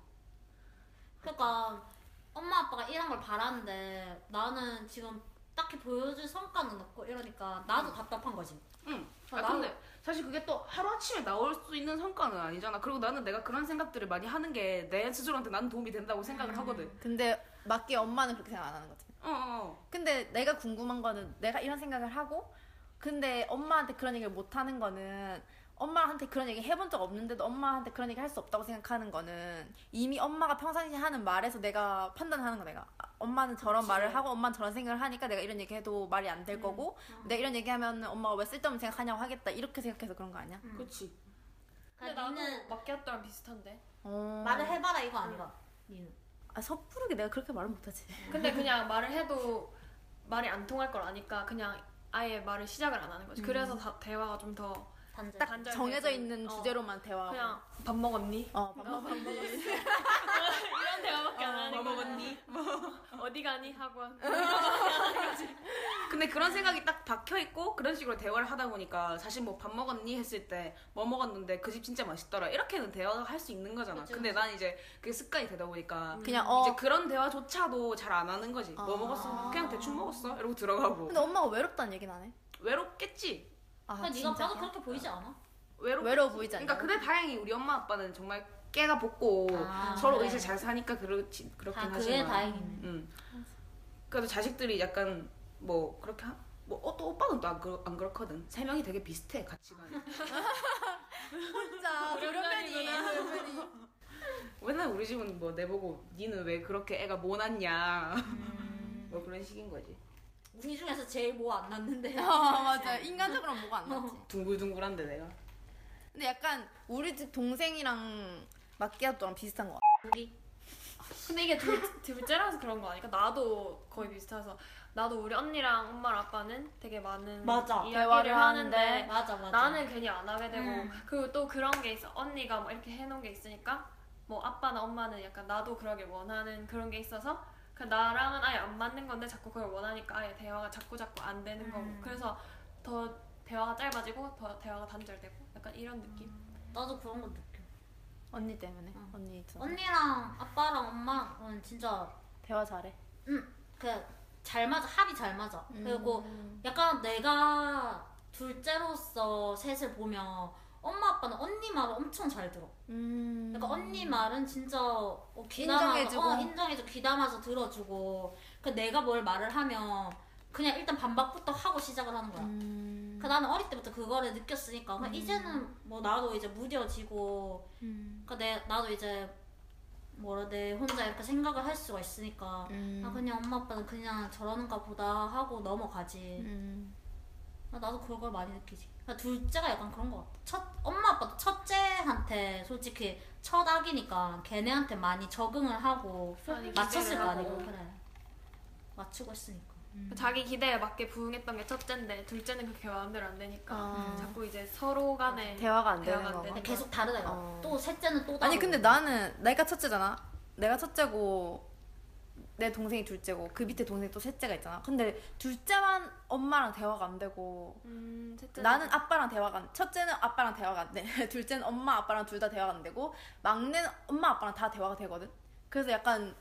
그러니까 엄마 아빠가 이런 걸 바라는데 나는 지금 딱히 보여줄 성과는 없고 이러니까 나도 답답한 거지. 응. 아, 아, 나도- 근데 사실 그게 또 하루아침에 나올 수 있는 성과는 아니잖아. 그리고 나는 내가 그런 생각들을 많이 하는 게 내 스스로한테 나는 도움이 된다고 생각을 하거든. 근데 맞게 엄마는 그렇게 생각 안 하는 것 같아. 어, 어. 근데 내가 궁금한 거는 내가 이런 생각을 하고 근데 엄마한테 그런 얘기를 못 하는 거는 엄마한테 그런 얘기 해본 적 없는데도 엄마한테 그런 얘기 할 수 없다고 생각하는 거는 이미 엄마가 평상시에 하는 말에서 내가 판단하는 거 내가 아, 엄마는 저런 말을 하고 엄마는 저런 생각을 하니까 내가 이런 얘기 해도 말이 안 될 거고 내가 이런 얘기 하면 엄마가 왜 쓸데없는 생각하냐고 하겠다 이렇게 생각해서 그런 거 아니야? 그치. 근데 그러니까 나도 니는 마키아토랑 비슷한데. 어... 말을 해봐라 이거 아니가. 니는. 아, 섣부르게 내가 그렇게 말을 못하지 근데 그냥 말을 해도 말이 안 통할 걸 아니까 그냥 아예 말을 시작을 안 하는 거지. 그래서 다, 대화가 좀더 단절. 딱 단절돼서. 정해져 있는 어. 주제로만 대화하고. 그냥 밥 먹었니? 어, 밥 먹어. 이런 대화밖에 안 하는 뭐거 먹었니? 어디 가니 학원. 근데 그런 생각이 딱 박혀 있고 그런 식으로 대화를 하다 보니까 사실 뭐 밥 먹었니 했을 때 뭐 먹었는데 그 집 진짜 맛있더라 이렇게는 대화를 할수 있는 거잖아. 그치, 근데 난 이제 그게 습관이 되다 보니까 그냥 어. 이제 그런 대화조차도 잘 안 하는 거지. 뭐 아. 먹었어? 그냥 대충 먹었어. 이러고 들어가고 근데 엄마가 외롭다는 얘기는 안 해? 외롭겠지. 아, 네가? 봐도 그렇게 보이지 않아? 외롭. 외로워 보이지 않냐? 그러니까 근데 다행히 우리 엄마 아빠는 정말 깨가 벗고 아, 서로 그래. 의지 잘 사니까 그렇지 그렇긴 아, 그게 하지만. 다행이네. 응. 그래도 자식들이 약간 뭐 그렇게 하, 뭐 어, 또 오빠는 또안안 그렇거든. 세 명이 되게 비슷해 가치관이. 진짜 돌연변이. 맨날 우리 집은 뭐 내보고 니는 왜 그렇게 애가 못 낳냐 음. 뭐 그런 식인 거지. 우리 중에서 제일 뭐 안 났는데. 아 맞아. 인간적으로는 뭐가 안 맞지. 둥글둥글한데 내가. 근데 약간 우리 집 동생이랑 마끼아또랑 비슷한 거 같아. 우리 근데 이게 둘, 둘째라서 그런 거 아니까 나도 거의 비슷해서 나도 우리 언니랑 엄마랑 아빠는 되게 많은 맞아. 이야기를 대화를 하는데 하는데 맞아 맞아. 나는 괜히 안 하게 되고 음. 그리고 또 그런 게 있어 언니가 뭐 이렇게 해놓은 게 있으니까 뭐 아빠나 엄마는 약간 나도 그러길 원하는 그런 게 있어서 그 나랑은 아예 안 맞는 건데 자꾸 그걸 원하니까 아예 대화가 자꾸 자꾸 안 되는 거고 음. 그래서 더 대화가 짧아지고 더 대화가 단절되고 약간 이런 느낌 나도 그런 거 느껴. 언니 때문에. 응. 언니 두 언니랑 아빠랑 엄마는 진짜 대화 잘해. 그잘 맞아 합이 잘 맞아. 그리고 음. 약간 내가 둘째로서 셋을 보면 엄마 아빠는 언니 말을 엄청 잘 들어. 음. 그러니까 언니 말은 진짜 어, 귀담아서 인정해주고. 어, 인정해줘 귀담아서 들어주고 그 내가 뭘 말을 하면 그냥 일단 반박부터 하고 시작을 하는 거야. 음. 그 나는 어릴 때부터 그거를 느꼈으니까 그 이제는 뭐 나도 이제 무뎌지고 음. 그내 나도 이제 뭐라 내 혼자 이렇게 생각을 할 수가 있으니까 음. 아 그냥 엄마 아빠는 그냥 저러는가 보다 하고 넘어가지. 음. 아, 나도 그걸 많이 느끼지. 그러니까 둘째가 약간 그런 것 같아. 첫 엄마 아빠도 첫째한테 솔직히 첫 아기니까 걔네한테 많이 적응을 하고 많이 맞췄을 기대를 거. 아니고 그래. 맞추고 있으니까. 자기 기대에 맞게 부응했던 게 첫째인데 둘째는 그렇게 마음대로 안 되니까 아. 자꾸 이제 서로 간에 대화가 안 대화가 되는 안 거. 되는 근데 계속 다르다. 어. 또 셋째는 또 다르고. 아니 근데 나는 내가 첫째잖아. 내가 첫째고 내 동생이 둘째고 그 밑에 동생 또 셋째가 있잖아. 근데 둘째만 엄마랑 대화가 안 되고 음, 나는 아빠랑 대화가 안 첫째는 아빠랑 대화가 안 돼. 둘째는 엄마 아빠랑 둘 다 대화가 안 되고 막내는 엄마 아빠랑 다 대화가 되거든. 그래서 약간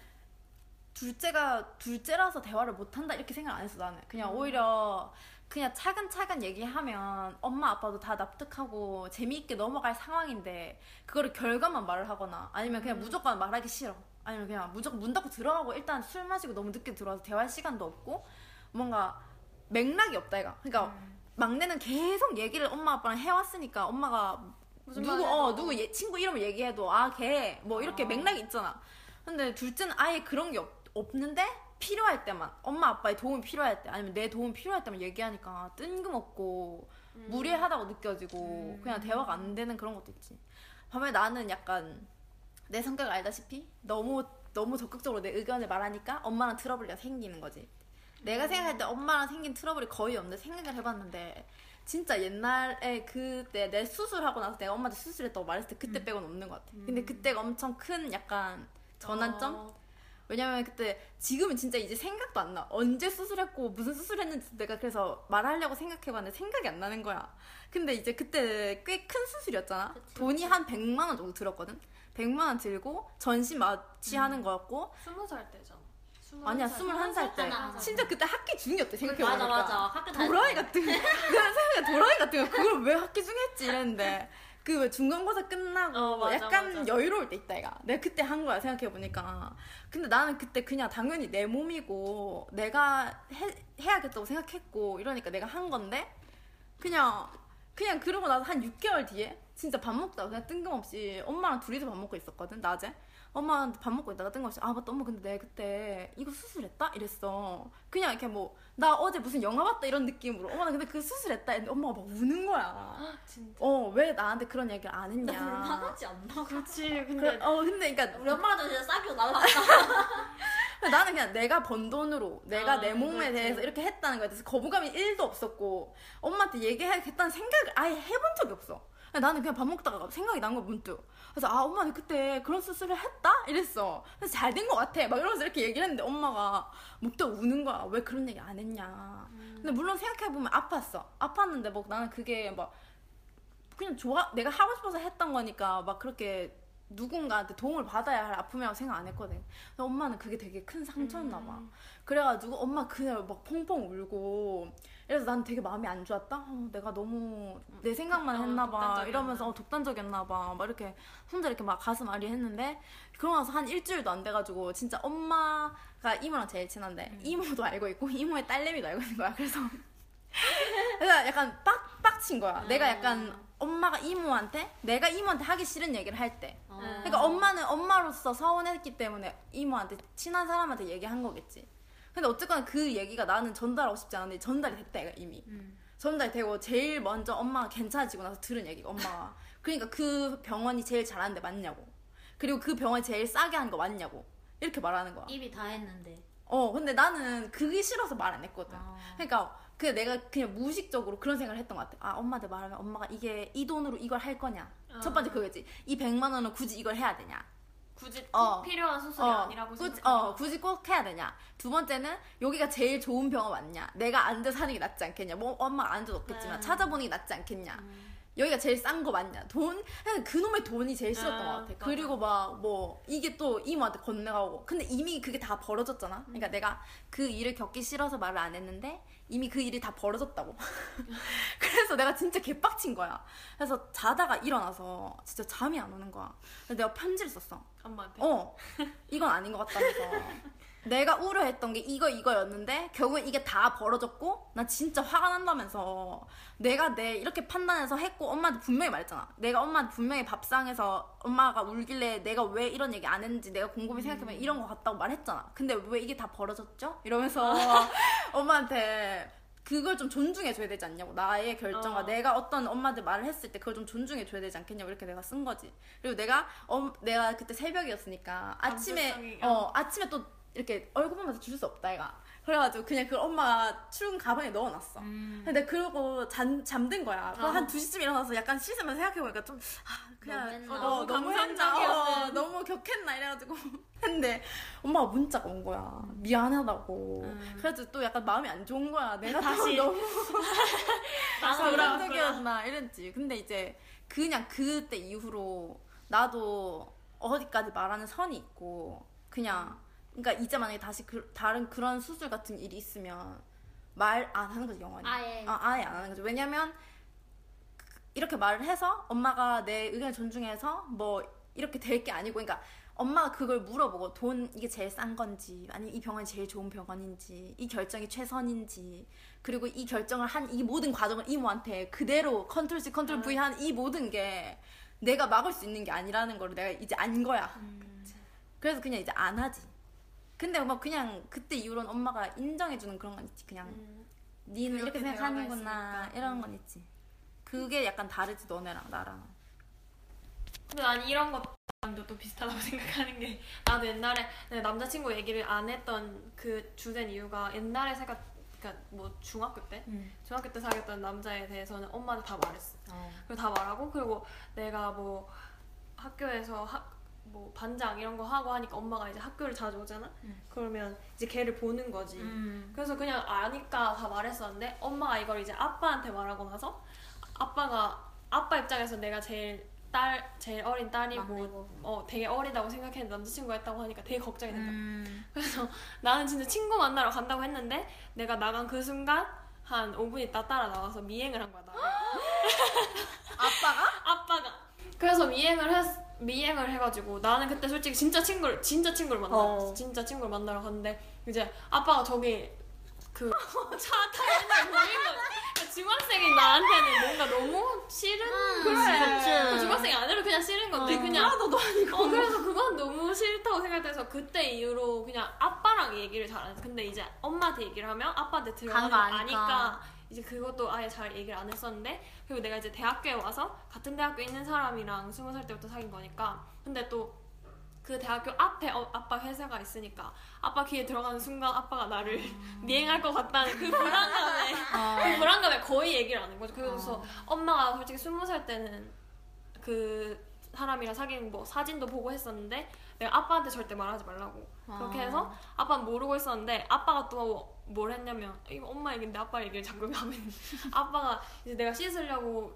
둘째가 둘째라서 대화를 못 한다 이렇게 생각 안 했어 나는. 그냥 오히려 그냥 차근차근 얘기하면 엄마 아빠도 다 납득하고 재미있게 넘어갈 상황인데 그거를 결과만 말을 하거나 아니면 그냥 무조건 말하기 싫어. 아니면 그냥 무조건 문 닫고 들어가고 일단 술 마시고 너무 늦게 들어와서 대화할 시간도 없고 뭔가 맥락이 없다 이가. 그러니까 막내는 계속 얘기를 엄마 아빠랑 해왔으니까 엄마가 누구 말 어. 누구 얘, 친구 이름을 얘기해도 아 걔 뭐 이렇게 맥락이 있잖아. 근데 둘째는 아예 그런 게 없, 없는데 필요할 때만 엄마 아빠의 도움이 필요할 때 아니면 내 도움이 필요할 때만 얘기하니까 뜬금없고 음. 무례하다고 느껴지고 그냥 대화가 안 되는 그런 것도 있지. 반면에 나는 약간 내 성격 알다시피 너무 너무 적극적으로 내 의견을 말하니까 엄마랑 트러블이 생기는 거지. 내가 생각할 때 엄마랑 생긴 트러블이 거의 없는데 생각을 해봤는데 진짜 옛날에 그때 내 수술하고 나서 내가 엄마한테 수술했다고 말했을 때 그때 빼고는 없는 것 같아. 근데 그때가 엄청 큰 약간 전환점? 어, 왜냐면 그때 지금은 진짜 이제 생각도 안 나. 언제 수술했고 무슨 수술했는지 내가 그래서 말하려고 생각해봤는데 생각이 안 나는 거야. 근데 이제 그때 꽤 큰 수술이었잖아. 그치, 돈이 한 100만 원 정도 들었거든. 100만 원 들고 전신 마취하는 거였고 스무 살 때잖아. 스무 아니야 살. 21살 때. 진짜 그때 학기 중이었대 생각해보니까. 맞아 맞아. 학교 도라이 때. 같은 그냥 생각해 도라이 같은 거 그걸 왜 학기 중에 했지 이랬는데 그 왜 중간고사 끝나고 어, 맞아, 약간 맞아. 여유로울 때 있다 얘가 내가 그때 한 거야 생각해 보니까 근데 나는 그때 그냥 당연히 내 몸이고 내가 해, 해야겠다고 생각했고 이러니까 내가 한 건데 그냥 그냥 그러고 나서 한 6개월 뒤에 진짜 밥 먹다가 그냥 뜬금없이 엄마랑 둘이서 밥 먹고 있었거든 낮에 엄마한테 밥 먹고 있다가 뜬금없이 아 맞다 엄마 근데 내가 그때 이거 수술했다 이랬어 그냥 이렇게 뭐 나 어제 무슨 영화 봤다 이런 느낌으로 엄마 나 근데 그 수술했다 했는데 엄마가 막 우는 거야 진짜. 어왜 나한테 그런 얘기를 안나 했냐 불만하지 않나? 그렇지. 근데 그, 어 근데 그러니까 우리 엄마가 진짜 날라갔다. 근데 나는 그냥 내가 번 돈으로 내가 아, 내 몸에 그렇지. 대해서 이렇게 했다는 거에 대해서 거부감이 1도 없었고 엄마한테 얘기해야겠다는 생각을 아예 해본 적이 없어. 나는 그냥 밥 먹다가 생각이 난 거야 문득. 그래서 아 엄마는 그때 그런 수술을 했다 이랬어. 그래서 잘 된 것 같아. 막 이러면서 이렇게 얘기를 했는데 엄마가 먹다 우는 거야. 왜 그런 얘기 안 했냐. 근데 물론 생각해 보면 아팠어. 아팠는데 뭐 나는 그게 막 그냥 좋아 내가 하고 싶어서 했던 거니까 막 그렇게 누군가한테 도움을 받아야 할 아픔이라고 생각 안 했거든. 근데 엄마는 그게 되게 큰 상처였나 봐. 그래가지고 엄마 그날 막 펑펑 울고 이래서 난 되게 마음이 안 좋았다. 어, 내가 너무 내 생각만 어, 했나 봐. 독단적이었나. 이러면서 어, 독단적이었나 봐. 막 이렇게 혼자 이렇게 막 가슴 아리 했는데 그러고 나서 한 일주일도 안 돼가지고 진짜 엄마가 이모랑 제일 친한데 이모도 알고 있고 이모의 딸내미도 알고 있는 거야. 그래서 그래서 약간 빡 빡친 거야. 내가 약간 엄마가 이모한테 내가 이모한테 하기 싫은 얘기를 할 때. 어. 그러니까 엄마는 엄마로서 서운했기 때문에 이모한테 친한 사람한테 얘기한 거겠지. 근데 어쨌거나 그 얘기가 나는 전달하고 싶지 않은데 전달이 됐다 얘가 이미. 전달이 되고 제일 먼저 엄마가 괜찮아지고 나서 들은 얘기가 엄마가 그러니까 그 병원이 제일 잘하는데 맞냐고. 그리고 그 병원이 제일 싸게 한 거 맞냐고. 이렇게 말하는 거야. 입이 다 했는데. 어, 근데 나는 그게 싫어서 말 안 했거든. 아. 그러니까 그 내가 그냥 무의식적으로 그런 생각을 했던 것 같아. 아 엄마한테 말하면 엄마가 이게 이 돈으로 이걸 할 거냐. 첫 번째 그거지. 이 100만 원은 굳이 이걸 해야 되냐. 굳이 꼭 어. 필요한 수술이 아니라고 굳이, 어, 굳이 꼭 해야 되냐. 두 번째는 여기가 제일 좋은 병원 맞냐. 내가 앉아서 하는 게 낫지 않겠냐. 뭐 엄마가 앉아도 없겠지만 음. 찾아보는 게 낫지 않겠냐. 여기가 제일 싼 거 맞냐. 돈, 그놈의 돈이 제일 싫었던 아, 것 같아. 그리고 막 뭐 이게 또 이모한테 건네가고. 근데 이미 그게 다 벌어졌잖아. 그러니까 내가 그 일을 겪기 싫어서 말을 안 했는데 이미 그 일이 다 벌어졌다고. 그래서 내가 진짜 개빡친 거야. 그래서 자다가 일어나서 진짜 잠이 안 오는 거야. 그래서 내가 편지를 썼어. 엄마한테. 어, 이건 아닌 것 같다면서. 내가 우려했던 게 이거 이거였는데 결국엔 이게 다 벌어졌고 나 진짜 화가 난다면서. 내가 내 이렇게 판단해서 했고 엄마한테 분명히 말했잖아. 내가 엄마한테 분명히 밥상에서 엄마가 울길래 내가 왜 이런 얘기 안 했는지 내가 곰곰이 생각해보면 이런 거 같다고 말했잖아. 근데 왜 이게 다 벌어졌죠? 이러면서 엄마한테 그걸 좀 존중해줘야 되지 않냐고. 나의 결정과 어. 내가 어떤 엄마한테 말을 했을 때 그걸 좀 존중해줘야 되지 않겠냐고 이렇게 내가 쓴 거지. 그리고 내가 엄 내가 그때 새벽이었으니까 아침에 어 아침에 또 이렇게 얼굴 보면서 줄 수 없다 얘가. 그래가지고 그냥 그 엄마가 출근 가방에 넣어놨어. 근데 그러고 잠, 잠든 거야. 그래서 어. 한 2시쯤 일어나서 약간 씻으면서 생각해보니까 좀 아, 그냥 너무했나? 어, 너무 너무 했나. 어, 너무 격했나 이래가지고. 근데 엄마가 문자가 온 거야. 미안하다고. 그래도 또 약간 마음이 안 좋은 거야. 내가 또 다시. 너무 나서 감정적이었나 이랬지. 근데 이제 그냥 그때 이후로 나도 어디까지 말하는 선이 있고 그냥 그러니까 이제 만약에 다시 그, 다른 그런 수술 같은 일이 있으면 말 안 하는 거지 영원히. 아예. 아, 아예 안 하는 거죠 왜냐면 그- 이렇게 말을 해서 엄마가 내 의견을 존중해서 뭐 이렇게 될 게 아니고 그러니까 엄마가 그걸 물어보고 돈 이게 제일 싼 건지 아니면 이 병원이 제일 좋은 병원인지 이 결정이 최선인지 그리고 이 결정을 한 이 모든 과정을 이모한테 그대로 control C control V 한 이 모든 게 내가 막을 수 있는 게 아니라는 걸 내가 이제 안 거야. 그래서 그냥 이제 안 하지 근데 뭐 그냥 그때 이후로는 엄마가 인정해주는 그런 건 있지. 그냥 니는 이렇게 생각하는구나. 이런 건 있지. 그게 약간 다르지 너네랑 나랑. 근데 난 이런 것도 또 비슷하다고 생각하는 게 나도 옛날에 내 남자친구 얘기를 안 했던 그 주된 이유가 옛날에 생각 그러니까 뭐 중학교 때? 중학교 때 사귀었던 남자에 대해서는 엄마한테 다 말했어. 그리고 다 말하고 그리고 내가 뭐 학교에서 학 뭐 반장 이런 거 하고 하니까 엄마가 이제 학교를 자주 오잖아. 그러면 이제 걔를 보는 거지. 음. 그래서 그냥 아니까 다 말했었는데 엄마가 이걸 이제 아빠한테 말하고 나서 아빠가 아빠 입장에서 내가 제일 딸 제일 어린 딸이고 막내고. 어 되게 어리다고 생각했는데 남자친구가 했다고 하니까 되게 걱정이 된다. 음. 그래서 나는 진짜 친구 만나러 간다고 했는데 내가 나간 그 순간 한 5분 있다 따라 나와서 미행을 한 거야 나. 아빠가? 아빠가. 그래서 미행을 했 미행을 해가지고 나는 그때 솔직히 진짜 친구를 진짜 친구를 만나 어. 진짜 친구를 만나러 갔는데 이제 아빠가 저기 그 차 타고 맨날 보이는 거야. 중학생이 나한테는 뭔가 너무 싫은 음, 거지. 그치. 중학생이 아니라 그냥 싫은 건데 어. 그냥 너도 아니고 어 그래서 그건 너무 싫다고 생각돼서 그때 이후로 그냥 아빠랑 얘기를 잘안 했어. 근데 이제 엄마한테 얘기를 하면 아빠한테 들어가는 거 아니까. 아니까. 이제 그것도 아예 잘 얘기를 안 했었는데 그리고 내가 이제 대학교에 와서 같은 대학교에 있는 사람이랑 스무 살 때부터 사귄 거니까 근데 또 그 대학교 앞에 어, 아빠 회사가 있으니까 아빠 귀에 들어가는 순간 아빠가 나를 미행할 것 같다는 그 불안감에 그 불안감에 거의 얘기를 안 한 거죠. 그래서 엄마가 솔직히 스무 살 때는 그 사람이랑 사귄 뭐 사진도 보고 했었는데 내가 아빠한테 절대 말하지 말라고 그렇게 해서 아빠는 모르고 있었는데 아빠가 또 뭘 했냐면 이거 엄마 얘기인데 아빠 얘기를 자꾸 하면 아빠가 이제 내가 씻으려고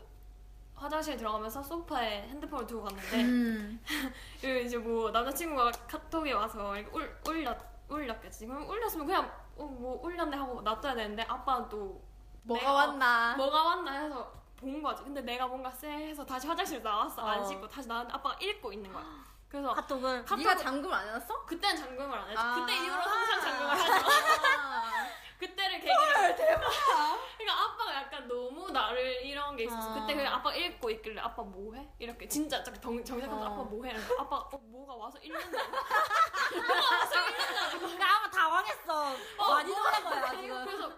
화장실 들어가면서 소파에 핸드폰을 두고 갔는데 음. 그 이제 뭐 남자친구가 카톡에 와서 울, 울렸 울렸겠지 그럼 울렸으면 그냥 어, 뭐 울렸네 하고 놔둬야 되는데 아빠는 또 뭐가 내가- 왔나? 뭐가 왔나 해서 본 거지 근데 내가 뭔가 쎄해서 다시 화장실 나왔어 안 어. 씻고 다시 나왔는데 아빠가 읽고 있는 거야 그래서 카톡을 네가 잠금을 안 해놨어? 그때는 잠금을 안 했지 아. 그때 이후로 항상 잠금을 하죠 그때를 계기로 그러니까 아빠가 약간 너무 나를 이런 게 있었어. 아. 그때 그냥 아빠 읽고 있길래 아빠 뭐해? 이렇게 진짜 정- 정색하면서 어. 아빠 뭐해? 이러니까 아빠 어 뭐가 와서 읽는다. 그러니까 아마 당황했어. 많이 놀란 거야 지금. 그래서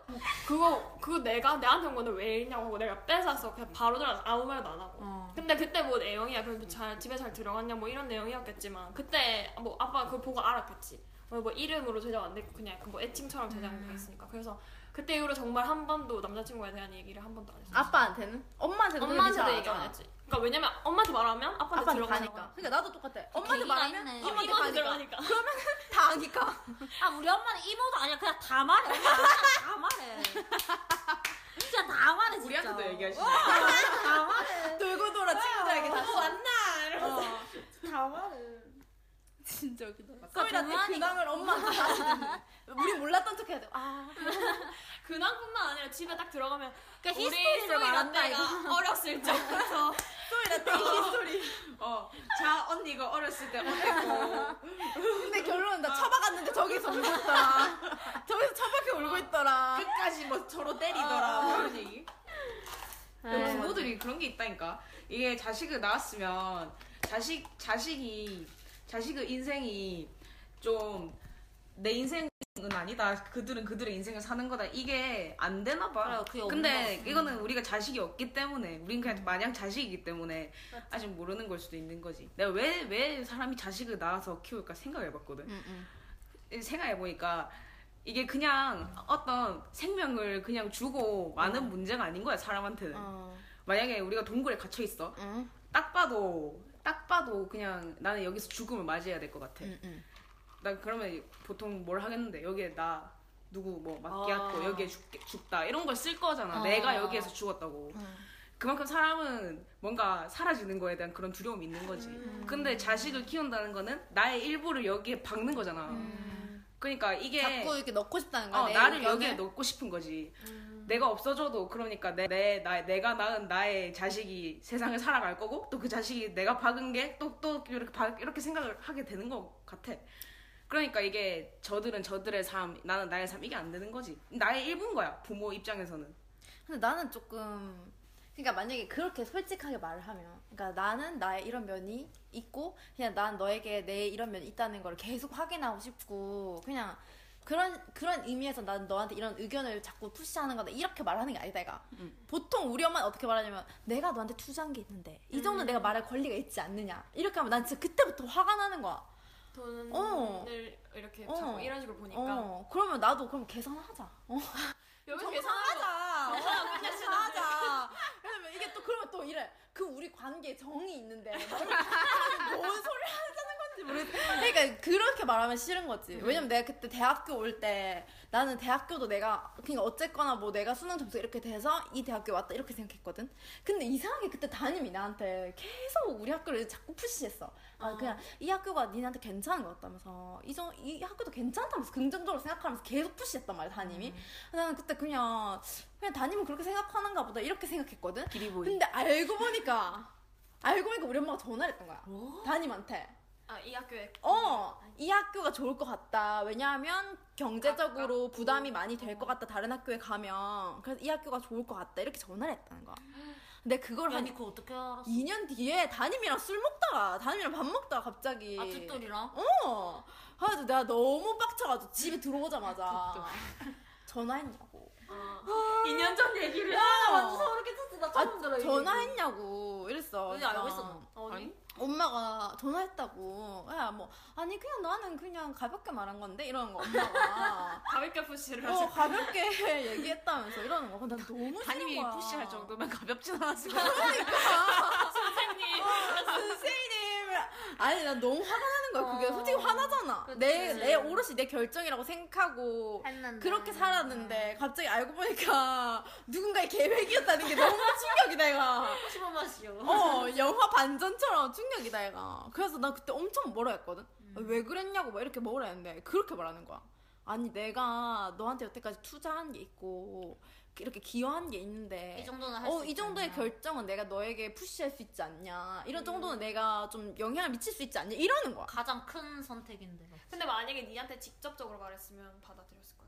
그거 그거 내가 내한테 온 건데 왜 읽냐고 하고 내가 뺏어서 그냥 바로 들어서 아무 말도 안 하고. 어. 근데 그때 뭐 내용이야? 그래도 잘 집에 잘 들어갔냐? 뭐 이런 내용이었겠지만 그때 뭐 아빠 그거 보고 알았겠지. 뭐, 뭐 이름으로 저장 안 됐고 그냥 뭐 애칭처럼 저장돼 있으니까 그래서 그때 이후로 정말 한 번도 남자친구에 대한 얘기를 한 번도 안 했어. 아빠한테는? 엄마한테는 엄마한테도 얘기 안 했지. 그러니까 왜냐면 엄마한테 말하면 아빠한테 아빠한테 들어가니까. 가니까. 그러니까 나도 똑같아. 엄마한테 말하면 있네. 이모한테 이모한테 가니까. 들어가니까. 다 아니까. 아 우리 엄마는 이모도 아니야 그냥 다 말해. 엄마 다 말해. 진짜 다 말해 진짜. 우리한테도 얘기하시네. 다 말해. 돌고 돌아 친구들에게 다 써. 왔나? 이러면서. 다 말해. 그러니까 소희한테 동안이가- 근황을 엄마한테 다시 듣는. 우리 몰랐던 척 해야 돼. 아. 근황뿐만 아니라 집에 딱 들어가면 그러니까 우리 말한다 이거. 어렸을 적부터 소희한테 이 히스토리. 어, 자 언니가 어렸을 때 어땠고 근데 결론은 나 처박았는데 저기서 울고 있더라. 저기서 처박혀 울고 있더라. 끝까지 뭐 서로 때리더라 뭐 그런 얘기. 네. 부모들이 그런 게 있다니까. 이게 자식을 낳았으면 자식 자식이 자식의 인생이 좀 내 인생은 아니다. 그들은 그들의 인생을 사는 거다. 이게 안 되나 봐. 없는 근데. 이거는 우리가 자식이 없기 때문에 우린 그냥 마냥 자식이기 때문에 아직 모르는 걸 수도 있는 거지. 내가 왜 왜 사람이 자식을 낳아서 키울까 생각해봤거든. 생각해보니까 이게 그냥 어떤 생명을 그냥 주고 마는 문제가 아닌 거야 사람한테는. 어. 만약에 우리가 동굴에 갇혀 있어. 응. 딱 봐도 딱 봐도 그냥 나는 여기서 죽음을 맞이해야 될 것 같아. 응, 응. 나 그러면 보통 뭘 하겠는데 여기에 나 누구 뭐 맡겨갖고 아. 여기에 죽, 죽다 이런 걸 쓸 거잖아. 아. 내가 여기에서 죽었다고. 그만큼 사람은 뭔가 사라지는 거에 대한 그런 두려움이 있는 거지. 근데 자식을 키운다는 거는 나의 일부를 여기에 박는 거잖아. 그러니까 이게 자꾸 이렇게 넣고 싶다는 거야. 어, 내 나를. 여기에 넣고 싶은 거지. 내가 없어져도 그러니까 내, 내 나, 내가 낳은 나의 자식이 세상을 살아갈 거고 또 그 자식이 내가 박은 게 또 또 이렇게 박- 이렇게 생각을 하게 되는 것 같아. 그러니까 이게 저들은 저들의 삶, 나는 나의 삶 이게 안 되는 거지. 나의 일부인 거야 부모 입장에서는. 근데 나는 조금 그러니까 만약에 그렇게 솔직하게 말을 하면 그러니까 나는 나의 이런 면이 있고 그냥 난 너에게 내 이런 면이 있다는 걸 계속 확인하고 싶고 그냥 그런 그런 의미에서 난 너한테 이런 의견을 자꾸 푸시하는 거다 이렇게 말하는 게 아니다 내가 보통 우리 엄마는 어떻게 말하냐면 내가 너한테 투자한 게 있는데 이 정도 내가 말할 권리가 있지 않느냐 이렇게 하면 난 진짜 그때부터 화가 나는 거야 돈을 어. 이렇게 어. 자꾸 이런 식으로 보니까 어 그러면 나도 그럼 계산하자 어. 여기서 계산하는 하자. 계산하자. 왜냐면 이게 또 그러면 또 이래. 그 우리 관계에 정이 있는데 뭔 소리 하 건지 모르겠어. 그러니까 그렇게 말하면 싫은 거지. 왜냐면 내가 그때 대학교 올 때 나는 대학교도 내가 그러니까 어쨌거나 뭐 내가 수능 점수 이렇게 돼서 이 대학교에 왔다 이렇게 생각했거든. 근데 이상하게 그때 담임이 나한테 계속 우리 학교를 자꾸 푸시했어. 아 그냥 이 학교가 니네한테 괜찮은 것 같다면서 이정 이 학교도 괜찮다면서 긍정적으로 생각하면서 계속 푸시했단 말이야 담임이. 나는 그때 그냥 그냥 담임은 그렇게 생각하는가 보다 이렇게 생각했거든. 기리보이. 근데 알고 보니까 알고 보니까 우리 엄마가 전화를 했던 거야. 담임한테. 아 이 학교에 어, 이 학교가 좋을 것 같다. 왜냐하면 경제적으로 부담이 많이 될 것 같다. 다른 학교에 가면. 그래서 이 학교가 좋을 것 같다. 이렇게 전화를 했다는 거야. 근데 그걸 야, 한니 그거 어떻게 알았어? 2년 뒤에 담임이랑 술 먹다가, 담임이랑 밥 먹다가 갑자기. 아, 뚜뚜리랑? 어. 그래서 내가 너무 빡쳐가지고 집에 들어오자마자 전화했냐고. 2년 전 얘기를 아, 완전 소름 끼쳤어. 나 처음 들어. 아, 전화했냐고 이랬어. 근데 알고 그러니까. 있었나? 어디? 엄마가 전화했다고 야 뭐 아니 그냥 나는 그냥 가볍게 말한 건데 이러는 거 엄마가 가볍게 푸시를 어 가볍게 얘기했다면서 이러는 거. 난 너무 싫은 담임이 거야. 푸시할 정도면 가볍진 않았을 것 선생님. 선생님 아니 난 너무 화가 나는 거야. 그게 어. 솔직히 화나잖아. 내 내 오롯이 내 결정이라고 생각하고 했는데. 그렇게 살았는데 갑자기 알고 보니까 누군가의 계획이었다는 게 너무 충격이다 얘가. 치마 마시오. 어 영화 반전처럼 충격이다 얘가. 그래서 나 그때 엄청 뭐라 했거든. 왜 그랬냐고 막 이렇게 뭐라 했는데 그렇게 말하는 거야. 아니 내가 너한테 여태까지 투자한 게 있고 이렇게 기여한 게 있는데 이 정도는 할수 어, 이 정도의 있잖아. 결정은 내가 너에게 푸시할 수 있지 않냐. 이런 정도는 내가 좀 영향을 미칠 수 있지 않냐. 이러는 거야. 가장 큰 선택인데. 근데 만약에 니한테 직접적으로 말했으면 받아들였을 거야.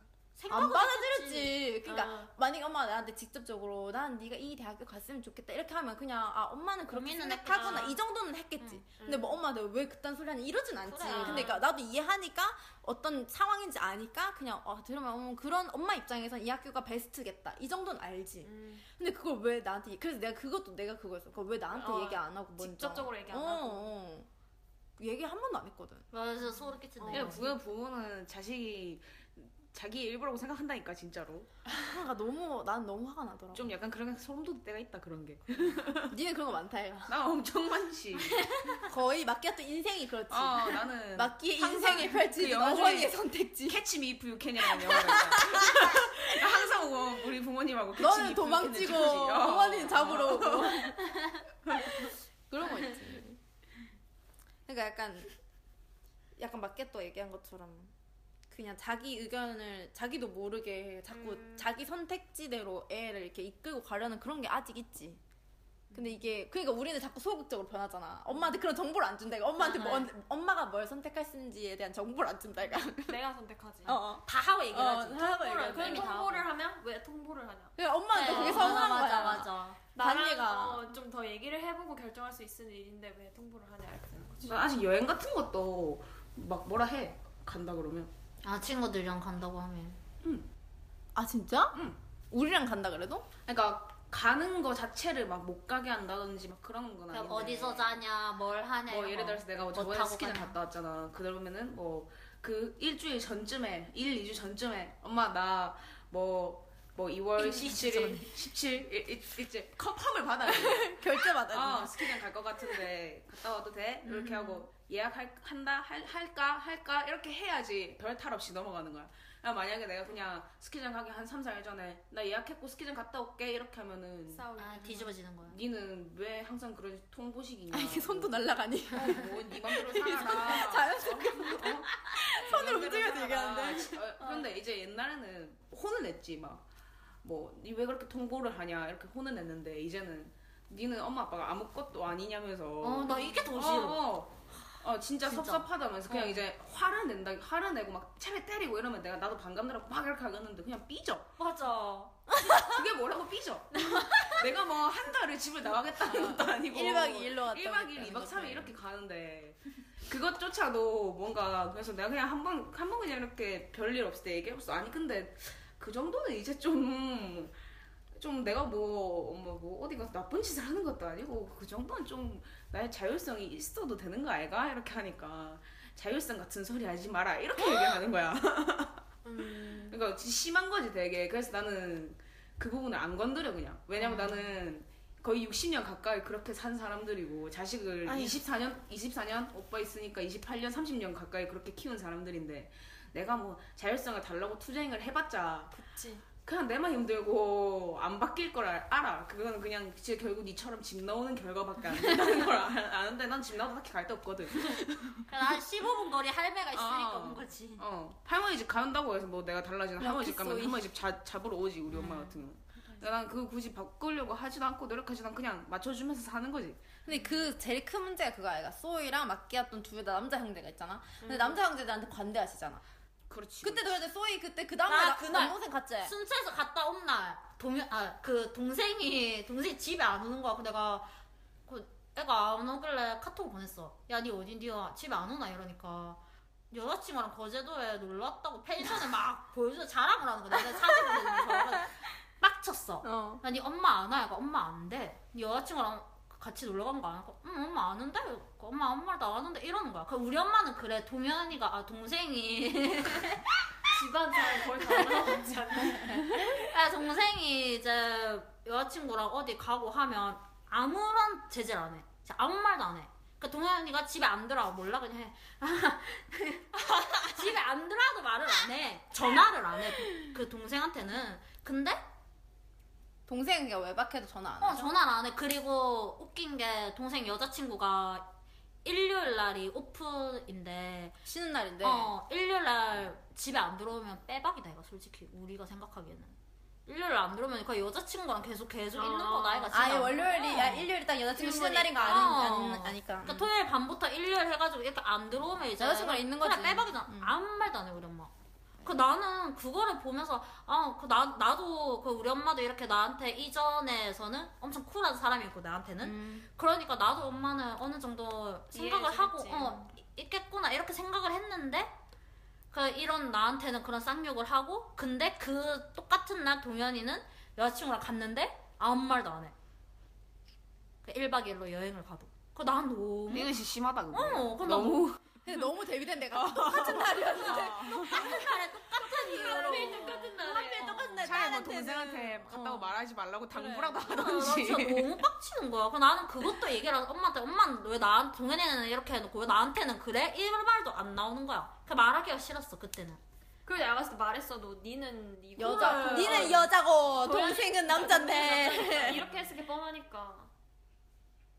안 생각은 받아들였지. 그러니까 어. 만약에 엄마가 나한테 직접적으로 난 네가 이 대학교 갔으면 좋겠다 이렇게 하면 그냥 아 엄마는 그렇게 생각하거나 했구나. 이 정도는 했겠지. 응, 근데 뭐 엄마 내가 왜 그딴 소리 하니 이러진 않지. 그래. 근데 그러니까 나도 이해하니까 어떤 상황인지 아니까 그냥 어 들으면 어, 그런 엄마 입장에선 이 학교가 베스트겠다. 이 정도는 알지. 근데 그걸 왜 나한테 그래서 내가 그것도 내가 그거였어. 그걸 왜 나한테 어, 얘기 안 하고 먼저 직접적으로 얘기 안 어, 하고. 어. 얘기 한 번도 안 했거든. 맞아 소름 끼친다. 부모 부모는 자식이 자기 일부라고 생각한다니까 진짜로. 화가 너무 난 너무 화가 나더라고. 좀 약간 그런 게 소름 돋을 때가 있다 그런 게. 니네 그런 거 많다 얘가. 나 엄청 많지. 거의 마키아토 인생이 그렇지. 어 나는 마키의 항상 인생이 그 영화 어머니의 선택지. Catch Me If You Can이라는 영화가 있잖아. 나 항상 뭐 우리 부모님하고 Catch Me 너는 도망치고 찍어주지. 어. 잡으러 오고. 그런 거 있지. 그러니까 약간 약간 마케토 얘기한 것처럼 그냥 자기 의견을 자기도 모르게 자꾸 음. 자기 선택지대로 애를 이렇게 이끌고 가려는 그런 게 아직 있지. 근데 이게 그러니까 우리는 자꾸 소극적으로 변하잖아. 엄마한테 그런 정보를 안 준다. 이거 엄마한테 아, 뭐, 엄마가 뭘 선택할지에 대한 정보를 안 준다. 이거. 내가 선택하지. 어, 어. 다 하고 얘기를 어, 하지. 다 하고 얘기하지. 그럼 통보를. 하면 왜 통보를 하냐? 그러니까 엄마는 또 네, 그게 맞아, 서운한 맞아, 거야. 맞아. 나랑 반대가. 어, 좀더 얘기를 해보고 결정할 수 있는 일인데 왜 통보를 하냐 이렇게 되는 거지. 나 아직 여행 같은 것도 막 뭐라 해 간다 그러면 아 친구들이랑 간다고 하면. 아 진짜? 응. 우리랑 간다 그래도? 그러니까 가는 거 자체를 막 못 가게 한다든지 막 그런 건 그냥 아닌데 어디서 자냐, 뭘 하냐. 뭐 예를 거. 들어서 내가 뭐 저번에 스키장. 갔다 왔잖아 그러면은 뭐 그 일주일 전쯤에 1, 2주 전쯤에 엄마 나 뭐 뭐 2월 1, 2주 17일 17일 일, 이제 컵함을 받아야 돼. 결제 받아. 어, 스키장 갈 것 같은데 갔다 와도 돼? 음. 이렇게 하고 예약할 한다 할, 할까 할까 이렇게 해야지 별 탈 없이 넘어가는 거야. 야, 만약에 내가 그냥 스키장 가기 한 3, 4일 전에 나 예약했고 스키장 갔다 올게 이렇게 하면은 싸우게. 아 뒤집어지는 거야. 니는 왜 항상 그런 통보식이냐? 아니 손도 날라가니. 어, 뭐네 맘대로 살아라. 자연스럽게 어? 손을 네 움직여서 얘기하는데. 어, 그런데 이제 옛날에는 혼을 냈지 막. 뭐, 니 왜 그렇게 통보를 하냐, 이렇게 혼을 냈는데, 이제는, 니는 엄마 아빠가 아무것도 아니냐면서. 어, 나 이게 더 어, 싫어. 어, 어, 진짜, 진짜. 섭섭하다면서 그냥 어. 이제 화를 낸다, 화를 내고 막 차례 때리고 이러면 내가 나도 반감들하고 막 이렇게 하겠는데 그냥 삐져. 맞아. 그게 뭐라고 삐져. 내가 뭐 한 달을 집을 나가겠다는 것도 아니고. 1박 2일로 갔다 1박 2일, 2박 3일 이렇게 가는데. 그것조차도 뭔가, 그래서 내가 그냥 한 번, 한 번 그냥 이렇게 별일 없을 때 얘기해봤어. 아니, 근데 그 정도는 이제 좀, 좀 내가 뭐, 뭐, 뭐 어디 가서 나쁜 짓을 하는 것도 아니고, 그 정도는 좀 나의 자율성이 있어도 되는 거 아이가? 이렇게 하니까. 자율성 같은 소리 하지 마라. 이렇게 얘기하는 거야. 음. 그러니까 심한 거지 되게. 그래서 나는 그 부분을 안 건드려 그냥. 왜냐면 나는 거의 60년 가까이 그렇게 산 사람들이고 자식을 아유. 24년 24년 오빠 있으니까 28년 30년 가까이 그렇게 키운 사람들인데 내가 뭐 자율성을 달라고 투쟁을 해봤자 그치. 그냥 내만 힘들고 안 바뀔 걸 알- 알아. 그거는 그냥 진짜 결국 니처럼 집 나오는 결과밖에 안 된다는 걸 아- 아는데 난 집 나와도 딱히 갈 데 없거든. 한 15분 거리 할매가 있으니까 어. 온 거지. 어 할머니 집 간다고 해서 뭐 내가 달라지는 할머니 집 가면 럭키소이. 할머니 집 자, 잡으러 오지 우리 엄마 같은 경우. 난 그거 굳이 바꾸려고 하지도 않고 노력하지도 않고 그냥 맞춰주면서 사는 거지. 근데 그 제일 큰 문제가 그거 아이가 소이랑 마키아토는 둘다 남자 형제가 있잖아. 근데 남자 형제들한테 관대하시잖아. 그렇지. 그때도 이제 소이 그때 그 다음에 아, 나- 그날. 남동생 갔지. 순천에서 갔다 온 날 동현 아그 동생이 동생이 집에 안 오는 거야. 그 내가 그 애가 안 오길래 카톡 보냈어. 야 니 어딘디야 집에 안 오나 이러니까 여자친구랑 거제도에 놀러 왔다고 펜션을 막 보여줘 자랑을 하는 거야. 내가 사진 보내면서 빡쳤어. 어. 아니 엄마 안 와요. 엄마 안 돼. 네 여자친구랑 같이 놀러 간 거 아니고 응 엄마 아는데 엄마 아무 말도 안 하는데 이러는 거야 그 우리 엄마는 그래 동현이가 아 동생이 집안 잘 거의 다 나오지 않나? 아, 동생이 이제 여자친구랑 어디 가고 하면 아무런 제재를 안 해. 아무 말도 안 해. 그 동현이가 집에 안 들어와 몰라 그냥 해. 집에 안 들어와도 말을 안 해. 전화를 안 해. 그, 그 동생한테는. 근데 동생이 외박해도 전화 안어 하죠? 전화를 안 해. 그리고 웃긴 게 동생 여자친구가 일요일 날이 오픈인데 쉬는 날인데 어, 일요일 날 집에 안 들어오면 빼박이다, 이거 솔직히. 우리가 생각하기에는. 일요일 안 들어오면 그 여자친구랑 계속 계속 아. 있는 거다, 이가 아예 월요일이 아 일요일이 딱 여자친구 쉬는 날인 거 어. 아니, 아니, 아니까 그러니까 토요일 밤부터 일요일 해가지고 이렇게 안 들어오면 이제. 여자친구랑 있는 거지. 빼박이잖아. 응. 아무 말도 안 해, 우리 엄마. 그 나는 그거를 보면서 아, 그 나, 나도 그 우리 엄마도 이렇게 나한테 이전에서는 엄청 쿨한 사람이었고 나한테는 음. 그러니까 나도 엄마는 어느 정도 생각을 하고. 어 이- 있겠구나 이렇게 생각을 했는데 그 이런 나한테는 그런 쌍욕을 하고 근데 그 똑같은 날 동현이는 여자친구랑 갔는데 아무 말도 안 해. 그 1박 2일로 여행을 가도. 그 난 너무 이은 씨 심하다 그거. 어, 그럼 너무 근데 너무 대비된 내가 똑같은 날이었는데 날에 똑같은 이유로 똑같은 날에. 하필 똑같은 날 차라리 뭐 동생한테 갔다고 어. 말하지 말라고 당부라도 어, 나 하던지. 진짜 너무 빡치는 거야. 그 나는 그것도 얘기를 엄마한테 엄마는 왜 나한테 동현이는 이렇게 해놓고 왜 나한테는 그래? 이 말도 안 나오는 거야. 그 말하기가 싫었어 그때는. 그리고 내가 봤을 때 말했어도 니는 니 여자 니는 여자고 동생- 동생은 남잔데 이렇게 했을 게 뻔하니까.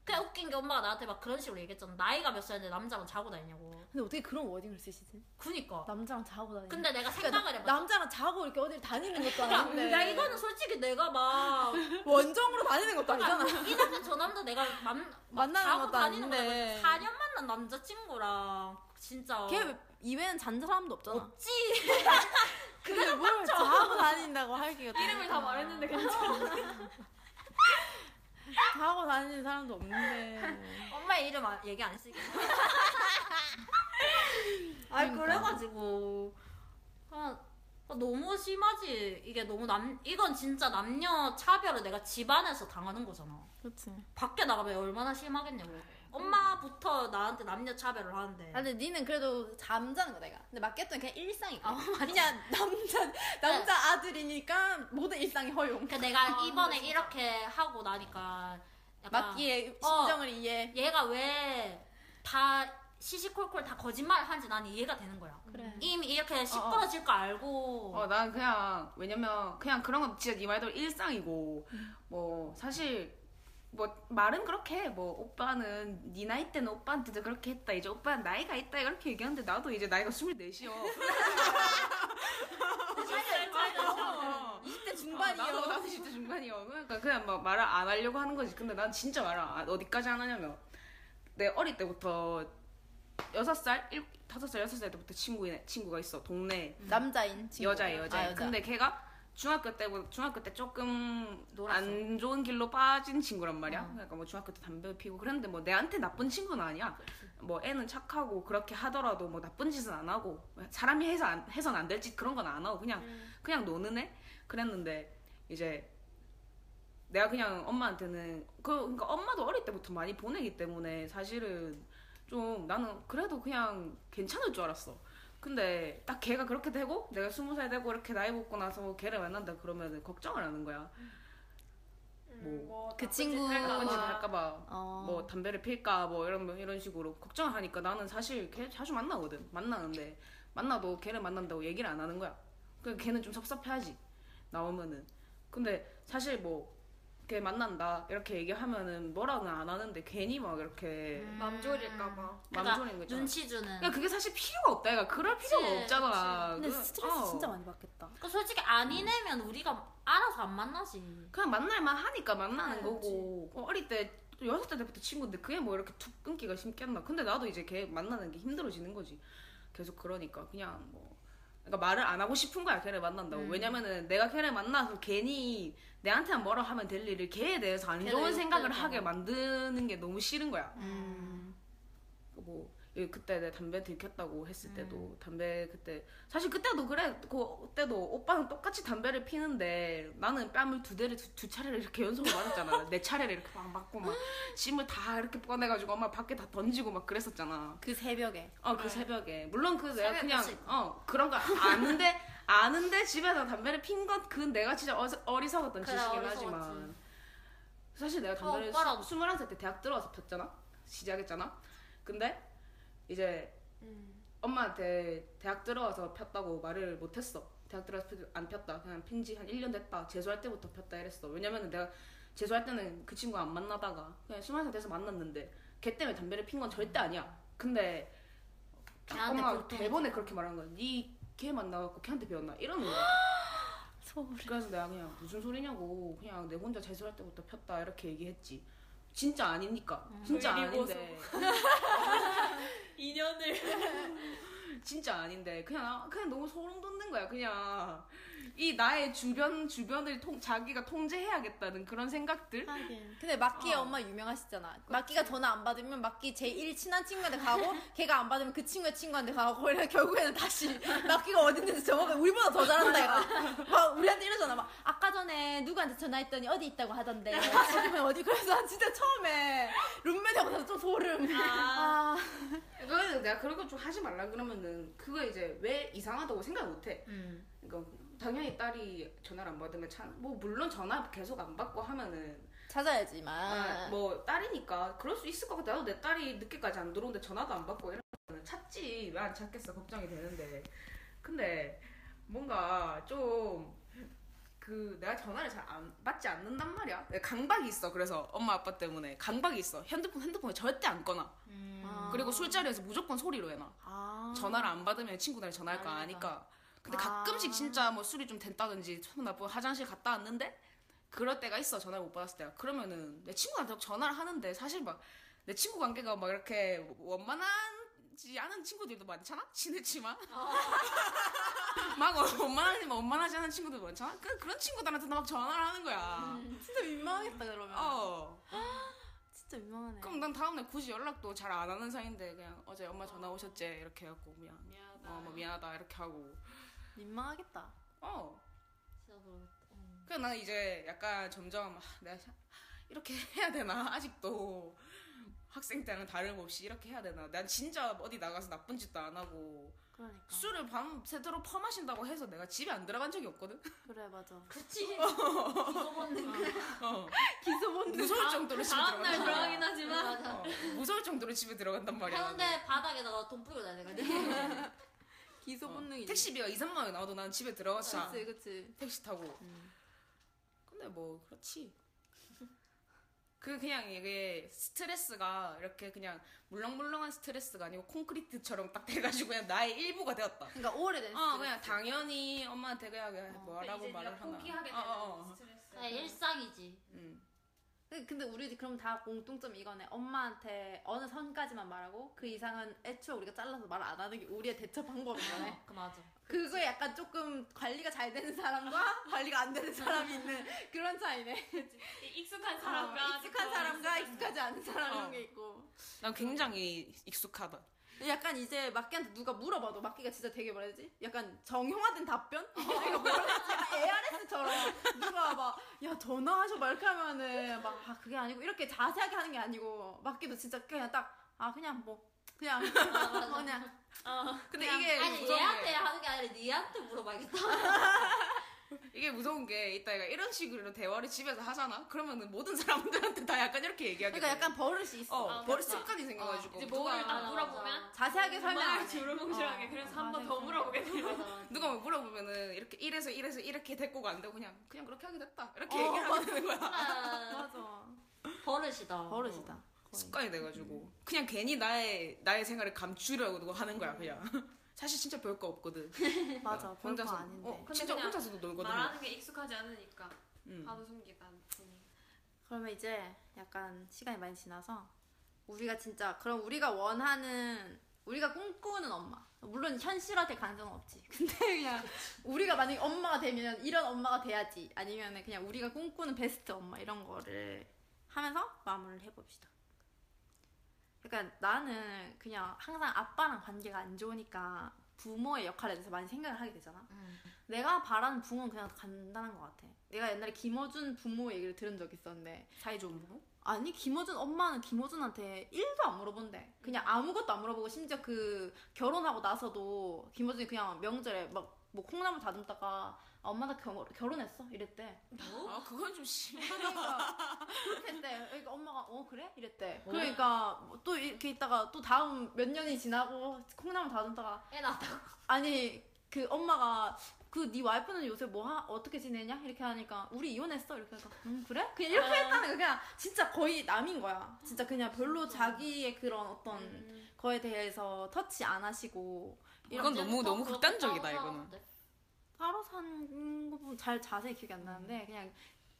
그냥 웃긴 게 엄마가 나한테 막 그런 식으로 얘기했잖아. 나이가 몇 살인데 남자랑 자고 다니냐고. 근데 어떻게 그런 워딩을 쓰시지? 그니까. 남자랑 자고 다니는 근데 내가 그러니까 생각을 나- 해봐. 남자랑 자고 이렇게 어딜 다니는 것도 그러니까 아닌데 야 이거는 솔직히 내가 막 원정으로 다니는 것도 아니잖아 이 남자 저 남자 내가 만, 막 만나는 것도. 아닌데. 4년 만난 남자친구랑 진짜 걔 이외에는 잔 사람도 없잖아 없지. 그게 뭘 자고 다닌다고 하기가 이름을 다 말했는데 괜찮아. 자고 다니는 사람도 없는데 엄마 이름 안- 얘기 안 했으니까. 아니 그래가지고 아, 아, 너무 심하지. 이게 너무 남 이건 진짜 남녀 차별을 내가 집안에서 당하는 거잖아. 그렇지 밖에 나가면 얼마나 심하겠냐고. 엄마부터 나한테 남녀 차별을 하는데. 아, 근데 니는 그래도 잠자는 거 내가 근데 맡겼던 그냥 일상이고 아, 그냥 남자 남자 아들이니까 모든 일상이 허용. 그 내가 이번에 이렇게 하고 나니까 약간 맞기에 어. 심정을 이해. 얘가 왜 다 시시콜콜 다 거짓말을 하는지 나는 이해가 되는 거야. 그래. 이미 이렇게 시끄러질 거 알고. 어, 난 그냥 왜냐면 그냥 그런 건 진짜 네 말대로 일상이고. 뭐 사실 뭐 말은 그렇게 해. 뭐 오빠는 네 나이 때는 오빠한테도 그렇게 했다. 이제 오빠는 나이가 있다 이렇게 얘기하는데 나도 이제 나이가 24이요. 20대 중반이요 나도 나도 진짜 중간이요. 그러니까 그냥 막 말을 안 하려고 하는 거지. 근데 난 진짜 말을 안, 어디까지 안 하냐면 내 어릴 때부터 여섯 살, 일, 다섯 살, 여섯 살 때부터 친구 친구가 있어. 동네 남자인 친구 여자애 여자. 아, 애 근데 걔가 중학교 때부터 중학교 때 조금 놀았어. 안 좋은 길로 빠진 친구란 말이야. 어. 그러니까 뭐 중학교 때 담배 피고 그랬는데 뭐 내한테 나쁜 친구는 아니야. 뭐 애는 착하고 그렇게 하더라도 뭐 나쁜 짓은 안 하고 사람이 해서 안, 해선 안 될 짓 그런 건 안 하고 그냥 그냥 노는 애 그랬는데 이제 내가 그냥 엄마한테는 그 그러니까 엄마도 어릴 때부터 많이 보내기 때문에 사실은 좀 나는 그래도 그냥 괜찮을 줄 알았어. 근데 딱 걔가 그렇게 되고 내가 스무 살 되고 이렇게 나이 먹고 나서 걔를 만난다 그러면 걱정을 하는 거야. 뭐그 친구 나쁜 짓 아. 할까봐 어. 뭐 담배를 필까 뭐 이런 뭐 이런 식으로 걱정을 하니까 나는 사실 걔 자주 만나거든 만나는데 만나도 걔를 만난다고 얘기를 안 하는 거야 그 걔는 좀 섭섭해하지 나오면은 근데 사실 뭐 걔 만난다 이렇게 얘기하면은 뭐라고는 안 하는데 괜히 막 이렇게 맘 졸일까봐. 맘 그러니까 졸이는 거 있잖아 눈치 주는. 그러니까 그게 사실 필요가 없다 얘가 그럴 필요가 그치, 없잖아 근데 그- 스트레스 어. 진짜 많이 받겠다 그 솔직히 아니내면 우리가 알아서 안 만나지. 그냥 만날만 하니까 만나는 그치. 거고 어, 어릴 때 여섯 살 때부터 친구인데 그게 뭐 이렇게 툭 끊기가 쉽겠나 근데 나도 이제 걔 만나는 게 힘들어지는 거지 계속 그러니까 그냥 뭐 그러니까 말을 안 하고 싶은 거야 걔를 만난다고 음. 왜냐면은 내가 걔를 만나서 괜히 내한테만 뭐라 하면 될 일을 걔에 대해서 안 좋은 생각을 하게 봐. 만드는 게 너무 싫은 거야 음. 뭐이 그때 내 담배 들켰다고 했을 음. 때도 담배 그때 사실 그때도 그래 그때도 오빠는 똑같이 담배를 피는데 나는 뺨을 두 대를 두, 두 차례를 이렇게 연속으로 맞았잖아 내 차례를 이렇게 막 맞고 막 침을 다 이렇게 꺼내가지고 엄마 밖에 다 던지고 막 그랬었잖아 그 새벽에 어그 새벽에 물론 그 내가 그냥. 어 그런 거 아는데 아는데 집에서 담배를 핀건 그건 내가 진짜 어서, 어리석었던 그래, 짓이긴 어리석었지. 하지만. 사실 내가 담배를 오빠라도. 스, 21살 때 대학 들어와서 폈잖아? 시작했잖아? 근데 이제 엄마한테 대학 들어와서 폈다고 말을 못했어. 대학 들어와서 피- 안 폈다. 그냥 핀지 한 1년 됐다. 재수할 때부터 폈다 이랬어. 왜냐면은 내가 재수할 때는 그 친구 안 만나다가 그냥 21살 돼서 만났는데 걔 때문에 담배를 핀 건 절대 아니야. 근데 엄마 대본에 그렇게 말한 거야. 니 걔 만나갖고 걔한테 배웠나? 이러는 거야. 그래서 내가 그냥 무슨 소리냐고 그냥 내 혼자 재수할 때부터 폈다 이렇게 얘기했지. 진짜 아니니까? 진짜 의리고소. 아닌데. 인연을. 진짜 아닌데. 그냥 나- 그냥 너무 소름 돋는 거야 그냥 이 나의 주변 주변을 통, 자기가 통제해야겠다는 그런 생각들 하긴. 근데 마끼 어. 엄마 유명하시잖아. 마끼가 전화 안 받으면 마끼 제일 친한 친구한테 가고 걔가 안 받으면 그 친구의 친구한테 가고 이래 결국에는 다시 마끼가 어딨는지 정확하게 우리보다 더 잘한다 얘가. 막 우리한테 이러잖아. 막 아까 전에 누구한테 전화했더니 어디 있다고 하던데. 지금은 어디 그래서 난 진짜 처음에 룸메하고 나서 좀 소름. 아. 그래서 내가 그런 거 좀 하지 말라 그러면은 그거 이제 왜 이상하다고 생각 못 해 음. 그러니까 당연히 딸이 전화를 안 받으면 참 뭐 물론 전화 계속 안 받고 하면은 찾아야지만. 아, 뭐 딸이니까 그럴 수 있을 것 같아. 나도 내 딸이 늦게까지 안 들어오는데 전화도 안 받고 이러면 찾지 왜 안 찾겠어 걱정이 되는데 근데 뭔가 좀 그 내가 전화를 잘 안 받지 않는단 말이야. 강박이 있어. 그래서 엄마 아빠 때문에 강박이 있어. 핸드폰 핸드폰에 절대 안 꺼놔. 아. 그리고 술자리에서 무조건 소리로 해놔. 아. 전화를 안 받으면 친구들이 전화할 거 아니까. 근데 아. 가끔씩 진짜 뭐 술이 좀 됐다든지 손 나쁘고 화장실 갔다 왔는데 그럴 때가 있어 전화를 못 받았을 때가. 그러면은 내 친구한테 전화를 하는데 사실 막 내 친구 관계가 막 이렇게 원만하지 않은 친구들도 많잖아? 친했지만. 막 원만하지 원만하지 않은 친구들도 많잖아? 그 그런 친구들한테 나막 전화를 하는 거야. 진짜 민망하겠다 그러면. 어. 진짜 민망하네. 그럼 난 다음날 굳이 연락도 잘 안 하는 사이인데 그냥 어제 엄마 전화 오셨지? 이렇게 해갖고 미안. 미안하다. 어, 뭐 미안하다. 이렇게 하고 민망하겠다. 어 진짜 그러겠다. 음. 그래서 나는 이제 약간 점점 아, 내가 샤- 이렇게 해야 되나 아직도 학생 때는 다름없이 이렇게 해야 되나 난 진짜 어디 나가서 나쁜 짓도 안 하고 그러니까. 술을 밤새도록 퍼마신다고 해서 내가 집에 안 들어간 적이 없거든 그래 맞아. 그치. 기소 본능. 어. 기소 본능. 무서울 정도로 집에 다음날 들어간단 들어가긴 말이야 하지만. 어, 무서울 정도로 집에 들어간단 말이야 해운대 바닥에다가 돈 뿌리고 다녀야 되거든. 기소 어, 본능이. 택시비가 2, 3만 원 나와도 난 집에 들어가서 그치 그치. 택시 타고 근데 뭐 그렇지 그 그냥 이게 스트레스가 이렇게 그냥 물렁물렁한 스트레스가 아니고 콘크리트처럼 딱 돼가지고 그냥 나의 일부가 되었다 그러니까 오래된. 어 스트레스. 그냥 당연히 엄마한테 그냥 그냥 뭐라고 이제 말을 하나 포기하게 어, 되는 어, 어. 스트레스. 아, 일상이지. 음. 근데- 근데 우리 그럼 다 공통점이 이거네. 엄마한테 어느 선까지만 말하고 그 이상은 애초에 우리가 잘라서 말 안 하는 게 우리의 대처 방법인 거네. 그 맞아. 그거에 약간 조금 관리가 잘 되는 사람과 관리가 안 되는 사람이 있는 그런 차이네. 익숙한 사람과 어, 익숙한 사람과 익숙하지 않은 사람 이런 어. 게 있고. 난 굉장히 익숙하다 약간 이제 마끼한테 누가 물어봐도 마끼가 진짜 되게 뭐라 해야 되지? 약간 정형화된 답변? 그러니까 뭐라 해야 되지? ARS처럼 누가 막 야 전화하셔 막 이렇게 하면은 막 아 그게 아니고 이렇게 자세하게 하는 게 아니고 마끼도 진짜 그냥 딱 아 그냥 뭐 그냥 그냥 근데 그냥- 이게 아니 무서운 얘한테 게 하는 게 아니라 니한테 물어봐야겠다. 이게 무서운 게 이따 얘가 이런 식으로 대화를 집에서 하잖아 그러면은 모든 사람들한테 다 약간 이렇게 얘기하게 그러니까 돼. 약간 버릇이 있어. 어 아, 버릇 맞다. 습관이 생겨가지고 이제 누가 뭐를 딱 맞아. 물어보면 자세하게 설명 안 정말 해. 주름뭉실하게 어. 그래서 아, 한번 더. 물어보게 맞아. 누가 뭐 물어보면은 이렇게 이래서 이래서 이렇게 데리고 안 되고 그냥 그냥 그렇게 하게 됐다 이렇게 어, 얘기를 하게 되는 거야 아, 맞아. 버릇이다. 버릇이다. 습관이 돼가지고 그냥 괜히 나의 나의 생활을 감추려고 하는 거야 그냥 사실 진짜 별 거 없거든 맞아. 별거 혼자서 아닌데. 어, 근데 진짜 그냥 혼자서도 놀거든 말하는 게 익숙하지 않으니까 음. 하도 숨기다 보니. 그러면 이제 약간 시간이 많이 지나서 우리가 진짜 그럼 우리가 원하는 우리가 꿈꾸는 엄마 물론 현실화될 가능성은 없지 근데 그냥 우리가 만약에 엄마가 되면 이런 엄마가 돼야지 아니면 그냥 우리가 꿈꾸는 베스트 엄마 이런 거를 하면서 마무리를 해봅시다 그러니까 나는 그냥 항상 아빠랑 관계가 안 좋으니까 부모의 역할에 대해서 많이 생각을 하게 되잖아. 음. 내가 바라는 부모는 그냥 간단한 것 같아. 내가 옛날에 김어준 부모 얘기를 들은 적 있었는데 사이 좋은 부모? 아니 김어준 엄마는 김어준한테 1도 안 물어본대. 그냥 아무것도 안 물어보고 심지어 그 결혼하고 나서도 김어준이 그냥 명절에 막 뭐 콩나물 다듬다가 아, 엄마 나 결, 결혼했어? 이랬대. 아 그건 좀 심해. 그러니까 그렇게 했대. 그러니까 엄마가 어 그래? 이랬대. 그러니까 뭐 또 이렇게 있다가 또 다음 몇 년이 지나고 콩나물 다듬다가 애 낳았다고. 아니 그 엄마가 그 네 와이프는 요새 뭐 하, 어떻게 지내냐? 이렇게 하니까 우리 이혼했어. 이렇게 하니까 음 그래? 그냥 이렇게 했다는 거 그냥 진짜 거의 남인 거야. 진짜 그냥 별로 자기의 그런 어떤 거에 대해서 터치 안 하시고 이건 너무 너무 극단적이다 이거는. 따로 사는 거 보면 잘 자세히 기억이 안 나는데 그냥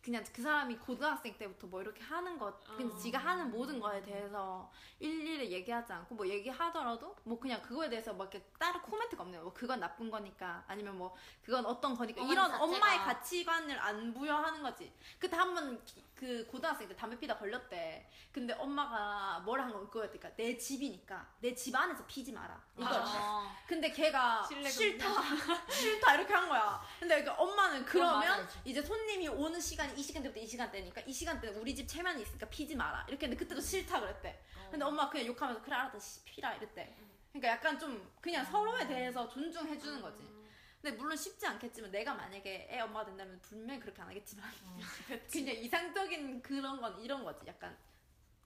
그냥 그 사람이 고등학생 때부터 뭐 이렇게 하는 것, 그냥 지가 하는 모든 거에 대해서 일일이 얘기하지 않고 뭐 얘기하더라도 뭐 그냥 그거에 대해서 막 이렇게 따로 코멘트가 없네요. 뭐 그건 나쁜 거니까 아니면 뭐 그건 어떤 거니까 이런 자체가- 엄마의 가치관을 안 부여하는 거지. 그때 한 번 그 고등학생 때 담배 피다 걸렸대. 근데 엄마가 뭘 한 건 그거였으니까 내 집이니까 내 집 안에서 피지 마라. 이거. 아, 근데 걔가 싫다 싫다 이렇게 한 거야 근데 그러니까 엄마는 그러면. 이제 손님이 오는 시간이 이 시간대부터 이 시간대니까 이 시간대는 우리 집 체면이 있으니까 피지 마라. 이렇게 했는데 그때도 싫다 그랬대. 근데 엄마 그냥 욕하면서 그래 알았다 씨, 피라 이랬대. 그러니까 약간 좀 그냥 서로에 대해서 존중해 주는 거지. 근데 물론 쉽지 않겠지만 내가 만약에 애 엄마가 된다면 분명히 그렇게 안 하겠지만 그냥 이상적인 그런 건 이런 거지. 약간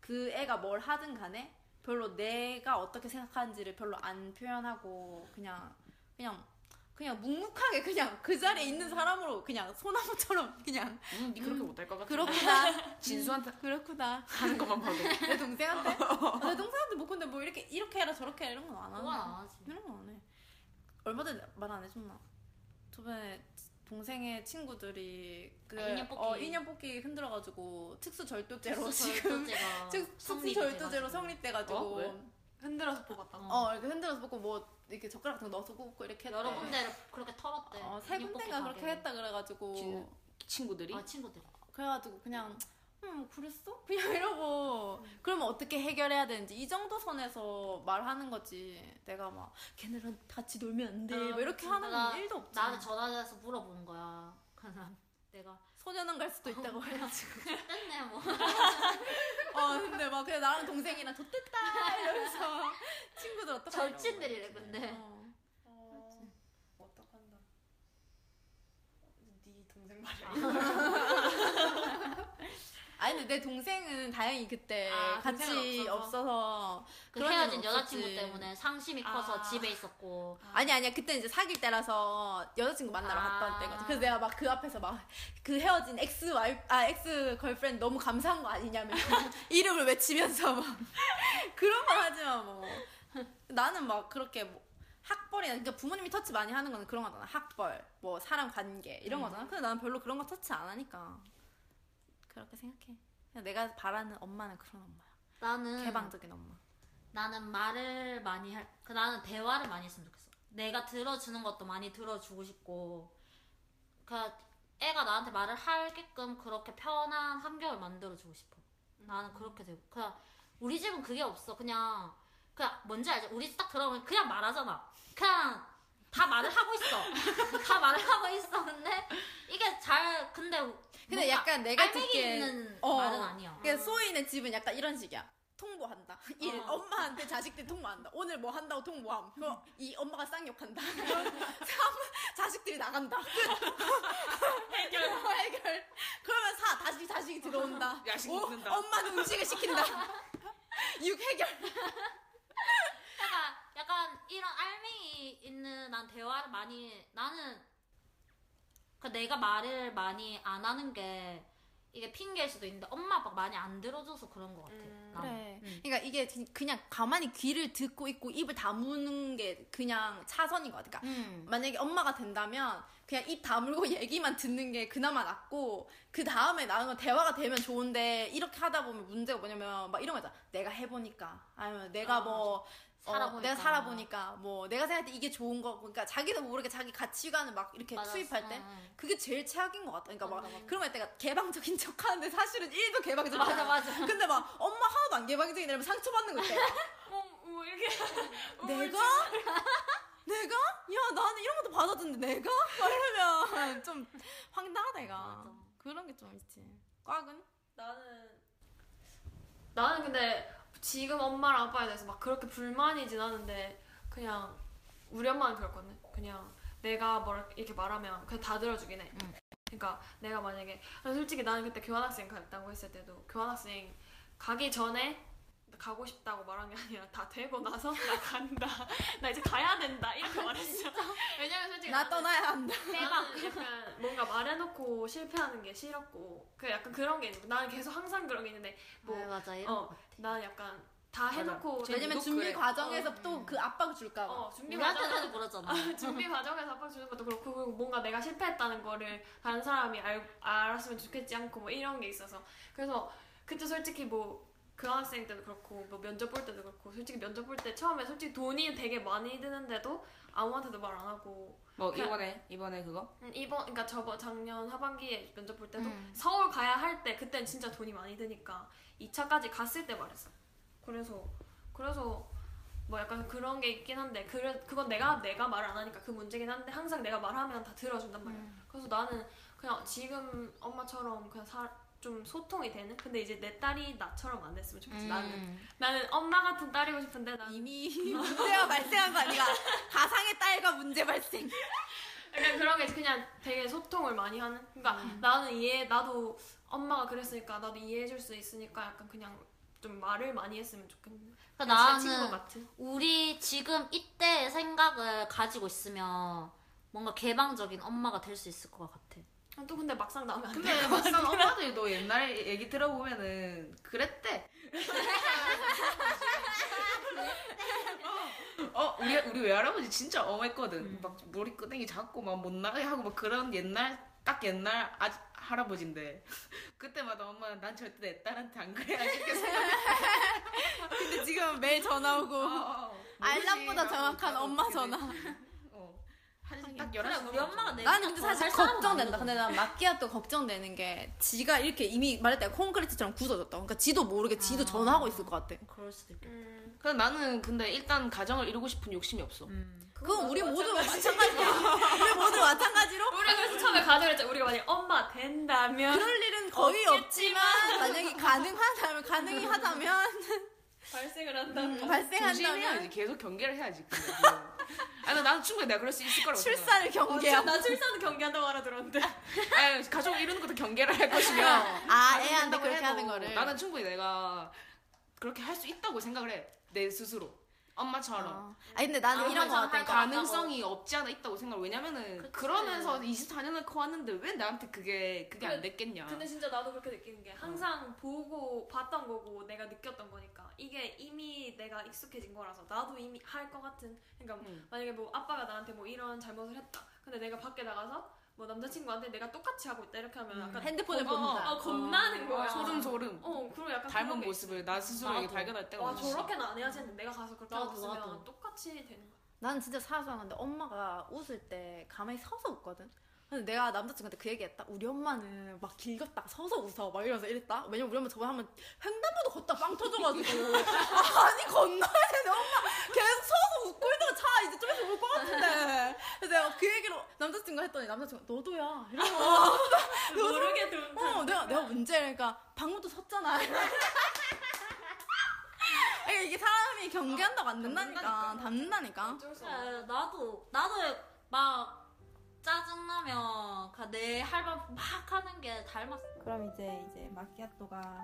그 애가 뭘 하든 간에 별로 내가 어떻게 생각하는지를 별로 안 표현하고 그냥 그냥 그냥 묵묵하게 그냥 그 자리에 있는 사람으로 그냥 소나무처럼 그냥 음, 니 그렇게 못할 것 같아. 그렇구나 진수한테 그렇구나 하는 것만 봐도. 내 동생한테 아, 내 동생한테 뭐 근데 뭐 이렇게 이렇게 해라 저렇게 해라 이런 건안 그건 하는 안 하지. 이런 건 안 해. 얼마 전에 말 안 해줬나? 저번에 동생의 친구들이 그 아, 인연 뽑기. 어, 인연 뽑기 흔들어가지고 특수 절도죄로 특수 지금 절도죄가 특- 특수 절도죄로 돼가지고. 성립돼가지고 어? 왜? 흔들어서 뽑았다고. 어 이렇게 흔들어서 뽑고 뭐 이렇게 젓가락 같은 거 넣어서 뽑고 이렇게 여러 했대. 군데를 그렇게 털었대. 어, 세 군데가 그렇게 가게. 했다 그래가지고 진- 친구들이 아 친구들이. 그래가지고 그냥 음 그랬어? 그냥 이러고 그러면 어떻게 해결해야 되는지 이 정도 선에서 말하는 거지 내가 막 걔네랑 같이 놀면 안돼 아, 뭐 이렇게 하는 건 1도 없지 나한테 전화해서 물어보는 거야. 그래서 내가 소년원 갈 수도 있다고 해가지고 뗐네 뭐. 어 근데 막 그냥 나랑 동생이랑 좋댔다 이러면서 친구들 어떡하냐 절친들이래 근데. 어. 어떡한다. 네 동생 말이야. 근데 내 동생은 다행히 그때 아, 같이 없어서? 없어서 그 헤어진 여자친구. 때문에 상심이 커서 아. 집에 있었고. 아니 아니야 그때 이제 사귈 때라서 여자친구 만나러 아. 갔던 때거든 그래서 내가 막 그 앞에서 막 그 헤어진 ex wife 아 ex girlfriend 너무 감사한 거 아니냐며 이름을 외치면서 막 그런 말 하지만 뭐 나는 막 그렇게 뭐 학벌이나 그러니까 부모님이 터치 많이 하는 거는 그런 거잖아 학벌 뭐 사람 관계 이런 거잖아 근데 나는 별로 그런 거 터치 안 하니까 그렇게 생각해 그냥 내가 바라는 엄마는 그런 엄마야 나는 개방적인 엄마 나는 말을 많이 할, 그 나는 대화를 많이 했으면 좋겠어. 내가 들어주는 것도 많이 들어주고 싶고, 그 애가 나한테 말을 하게끔 그렇게 편한 환경을 만들어주고 싶어. 나는 그렇게 되고, 그냥 우리 집은 그게 없어. 그냥 그냥 뭔지 알지? 우리 집 딱 들어오면 그냥 말하잖아. 그냥 다 말을 하고 있어. 다 말을 하고 있어. 근데 이게 잘 근데 근데 약간 내가 듣기엔 어. 말은 아니야. 그러니까 소희네 집은 약간 이런 식이야. 통보한다. 일 어. 엄마한테 자식들 통보한다. 오늘 뭐 한다고 통보함. 그럼 이 엄마가 쌍욕한다. 삼 자식들이 나간다. 해결 해결. 그러면 사 다시 자식이 들어온다. 야식 오, 먹는다. 엄마는 음식을 시킨다. 육 해결. 약간 약간 이런 알맹이 있는 난 대화를 많이 나는 그 내가 말을 많이 안 하는 게 이게 핑계일 수도 있는데 엄마 아빠가 많이 안 들어줘서 그런 것 같아. 나는. 그래. 음. 그러니까 이게 진- 그냥 가만히 귀를 듣고 있고 입을 다무는 게 그냥 차선인 것 같아. 그러니까 음. 만약에 엄마가 된다면 그냥 입 다물고 얘기만 듣는 게 그나마 낫고 그 다음에 나는 건 대화가 되면 좋은데 이렇게 하다 보면 문제가 뭐냐면 막 이런 거 있잖아 내가 해보니까 아니면 내가 아, 뭐 어, 살아보니까. 내가 살아보니까 뭐 내가 생각할 때 이게 좋은 거 그러니까 자기도 모르게 자기 가치관을 막 이렇게 맞아. 투입할 때 응. 그게 제일 최악인 것 같다. 그러니까 막 맞아, 맞아. 그런 거할 때가 개방적인 척 하는데 사실은 1도 개방적이지 맞아. 맞아. 근데 막 엄마 하나도 안 개방적이네 이러면 상처받는 거 있대. 어, 뭐 이렇게 내가? 내가? 야 나는 이런 것도 받아줬는데 내가? 막 이러면 좀 황당하다 이가 맞아. 그런 게 좀 있지 꽉은? 나는 나는 근데 지금 엄마랑 아빠에 대해서 막 그렇게 불만이진 않은데 그냥 우리 엄마는 그렇거든. 그냥 내가 뭘 이렇게 말하면 그냥 다 들어주긴 해. 응. 그러니까 내가 만약에 아니, 솔직히 나는 그때 교환학생 갔다고 했을 때도 교환학생 가기 전에 가고 싶다고 말한 게 아니라 다 되고 나서 나 간다. 나 이제 가야 된다. 이렇게 말했어. 왜냐면 솔직히 나 떠나야 한다 나는 약간 뭔가 말해놓고 실패하는 게 싫었고 그 약간 그런 게 있는. 나는 계속 항상 그런 게 있는데 뭐 네, 맞아 이런 어, 거 난 약간 다 해놓고 왜냐면 너 준비 그래. 과정에서 어. 또그 압박 줄까 봐 어 준비 우리한테도 과정 그러잖아. 준비 과정에서 압박 주는 것도 그렇고 그리고 뭔가 내가 실패했다는 거를 다른 사람이 알, 알았으면 좋겠지 않고 뭐 이런 게 있어서 그래서 그때 솔직히 뭐 교환학생 때도 그렇고 뭐 면접 볼 때도 그렇고 솔직히 면접 볼 때 처음에 솔직히 돈이 되게 많이 드는데도 아무한테도 말 안 하고 뭐 그냥- 이번에 이번에 그거? 음, 이번 그러니까 저번 작년 하반기에 면접 볼 때도 음. 서울 가야 할 때 그땐 진짜 돈이 많이 드니까 2차까지 갔을 때 말했어. 그래서 그래서 뭐 약간 그런 게 있긴 한데 그래 그건 내가 내가 말을 안 하니까 그 문제긴 한데 항상 내가 말하면 다 들어준단 말이야. 그래서 나는 그냥 지금 엄마처럼 그냥 사, 좀 소통이 되는 근데 이제 내 딸이 나처럼 안 됐으면 나는 음. 나는 엄마 같은 딸이고 싶은데 난 이미 문제가 발생한 거 아니가 가상의 딸과 문제 발생 약간 그런 게 그냥 되게 소통을 많이 하는. 그러니까 음. 나는 이해, 나도 엄마가 그랬으니까 나도 이해해줄 수 있으니까 약간 그냥 좀 말을 많이 했으면 좋겠네. 그러니까 나는. 우리 지금 이때의 생각을 가지고 있으면 뭔가 개방적인 엄마가 될 수 있을 것 같아. 아, 또 근데 막상 나오면 안 돼. 근데 막상 엄마들도 옛날 얘기 들어보면은 그랬대. 어, 어, 우리 우리 외할아버지 진짜 엄했거든. 막 머리 끄댕이 잡고 막 못 나가게 하고 막 그런 옛날 딱 옛날 아, 할아버지인데 그때마다 엄마는 난 절대 내 딸한테 안 그래야 이렇게 생각해. 근데 지금 매일 전화 오고 어, 알람보다 정확한 엄마 전화 어. 한딱 그래 11시 우리 엄마가 내 나는 근데 더 사실 걱정된다. 근데 난 마키아또 걱정되는 게 지가 이렇게 이미 말했다 콘크리트처럼 굳어졌다. 그러니까 지도 모르게 지도 아. 전화하고 있을 것 같아. 그럴 수도 있겠다. 음, 그래서 나는 근데 일단 가정을 이루고 싶은 욕심이 없어. 음. 그건 우리 모두 마찬가지야. 우리 모두 마찬가지로 우리 그래서 처음에 가정을 했잖아. 우리가 만약 엄마 된다면 그럴 일은 거의 없지만 만약에 가능하다면 가능히 하다면 발생을 한다면 음, 발생한다면 조심해야지. 계속 경계를 해야지. 아니 나는 충분히 내가 그럴 수 있을 거라고 생각해. 출산을 경계하고 나 출산은 경계한다고 알아 들었는데. 아니, 가족을 이루는 것도 경계를 할 것이며 아 가족을 애한테 그렇게 해도 하는 거를 나는 충분히 내가 그렇게 할 수 있다고 생각을 해. 내 스스로. 엄마처럼. 어. 아니 근데 나는 아, 이런 거 같아. 할 가능성이 없지 않아 있다고 생각을 왜냐면은 그치. 그러면서 24년을 커왔는데 왜 나한테 그게 그게 안 됐겠냐 근데 진짜 나도 그렇게 느끼는 게 항상 보고 봤던 거고 내가 느꼈던 거니까 이게 이미 내가 익숙해진 거라서 나도 이미 할 것 같은 그러니까 뭐 음. 만약에 뭐 아빠가 나한테 뭐 이런 잘못을 했다 근데 내가 밖에 나가서 뭐 남자친구한테 내가 똑같이 하고 있다 이렇게 하면 약간 핸드폰을 겁- 본다. 어, 어, 겁나는 거야 소름 소름 어 그리고 약간 닮은 그런 게 모습을 나 스스로에게 나도. 발견할 때가 와 저렇게는 안 해야지 했는데 내가 가서 그렇게 나도, 하고 있으면 나도. 똑같이 되는 거야 나는 진짜 사소한 건데 엄마가 웃을 때 가만히 서서 웃거든. 근데 내가 남자친구한테 그 얘기했다. 우리 엄마는 막 길 걷다가 서서 웃어. 막 이러면서 이랬다. 왜냐면 우리 엄마 저번에 한번 횡단보도 걷다 빵 터져가지고. 아니, 건너야 되는데 엄마 계속 서서 웃고 있다가 차 이제 좀 있으면 올것 같은데. 그래서 내가 그 얘기로 남자친구가 했더니 남자친구가 너도야. 이러고. 모르게 둔 어, 내가, 내가 문제니까 방금도 섰잖아. 그러니까 이게 사람이 경계한다고 안 된다니까. 어쩔 수 그래, 없어 나도 나도 막 짜증 나면 내할말막 하는 게 닮았어. 그럼 이제 이제 마키아토가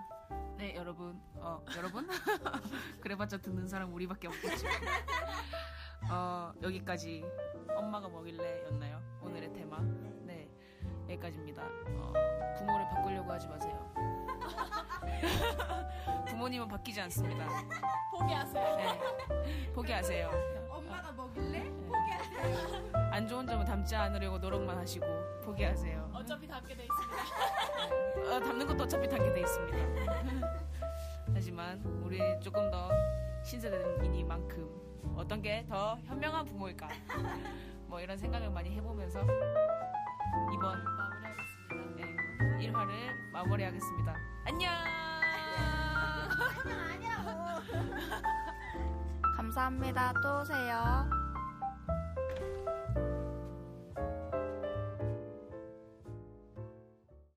네 여러분. 어 여러분? 그래봤자 듣는 사람 우리밖에 없겠죠. 어 여기까지 엄마가 뭐길래였나요? 오늘의 테마. 네 여기까지입니다. 어, 부모를 바꾸려고 하지 마세요 부모님은 바뀌지 않습니다 포기하세요. 네 포기하세요 엄마가 뭐길래? 안 좋은 점은 담지 않으려고 노력만 하시고 포기하세요 어차피 닮게 돼 있습니다 어, 담는 것도 어차피 담게 돼 있습니다. 하지만 우리 조금 더 신세대이니만큼 어떤 게 더 현명한 부모일까? 뭐 이런 생각을 많이 해보면서 이번 1화를 마무리하겠습니다. 안녕! 감사합니다. 또 오세요.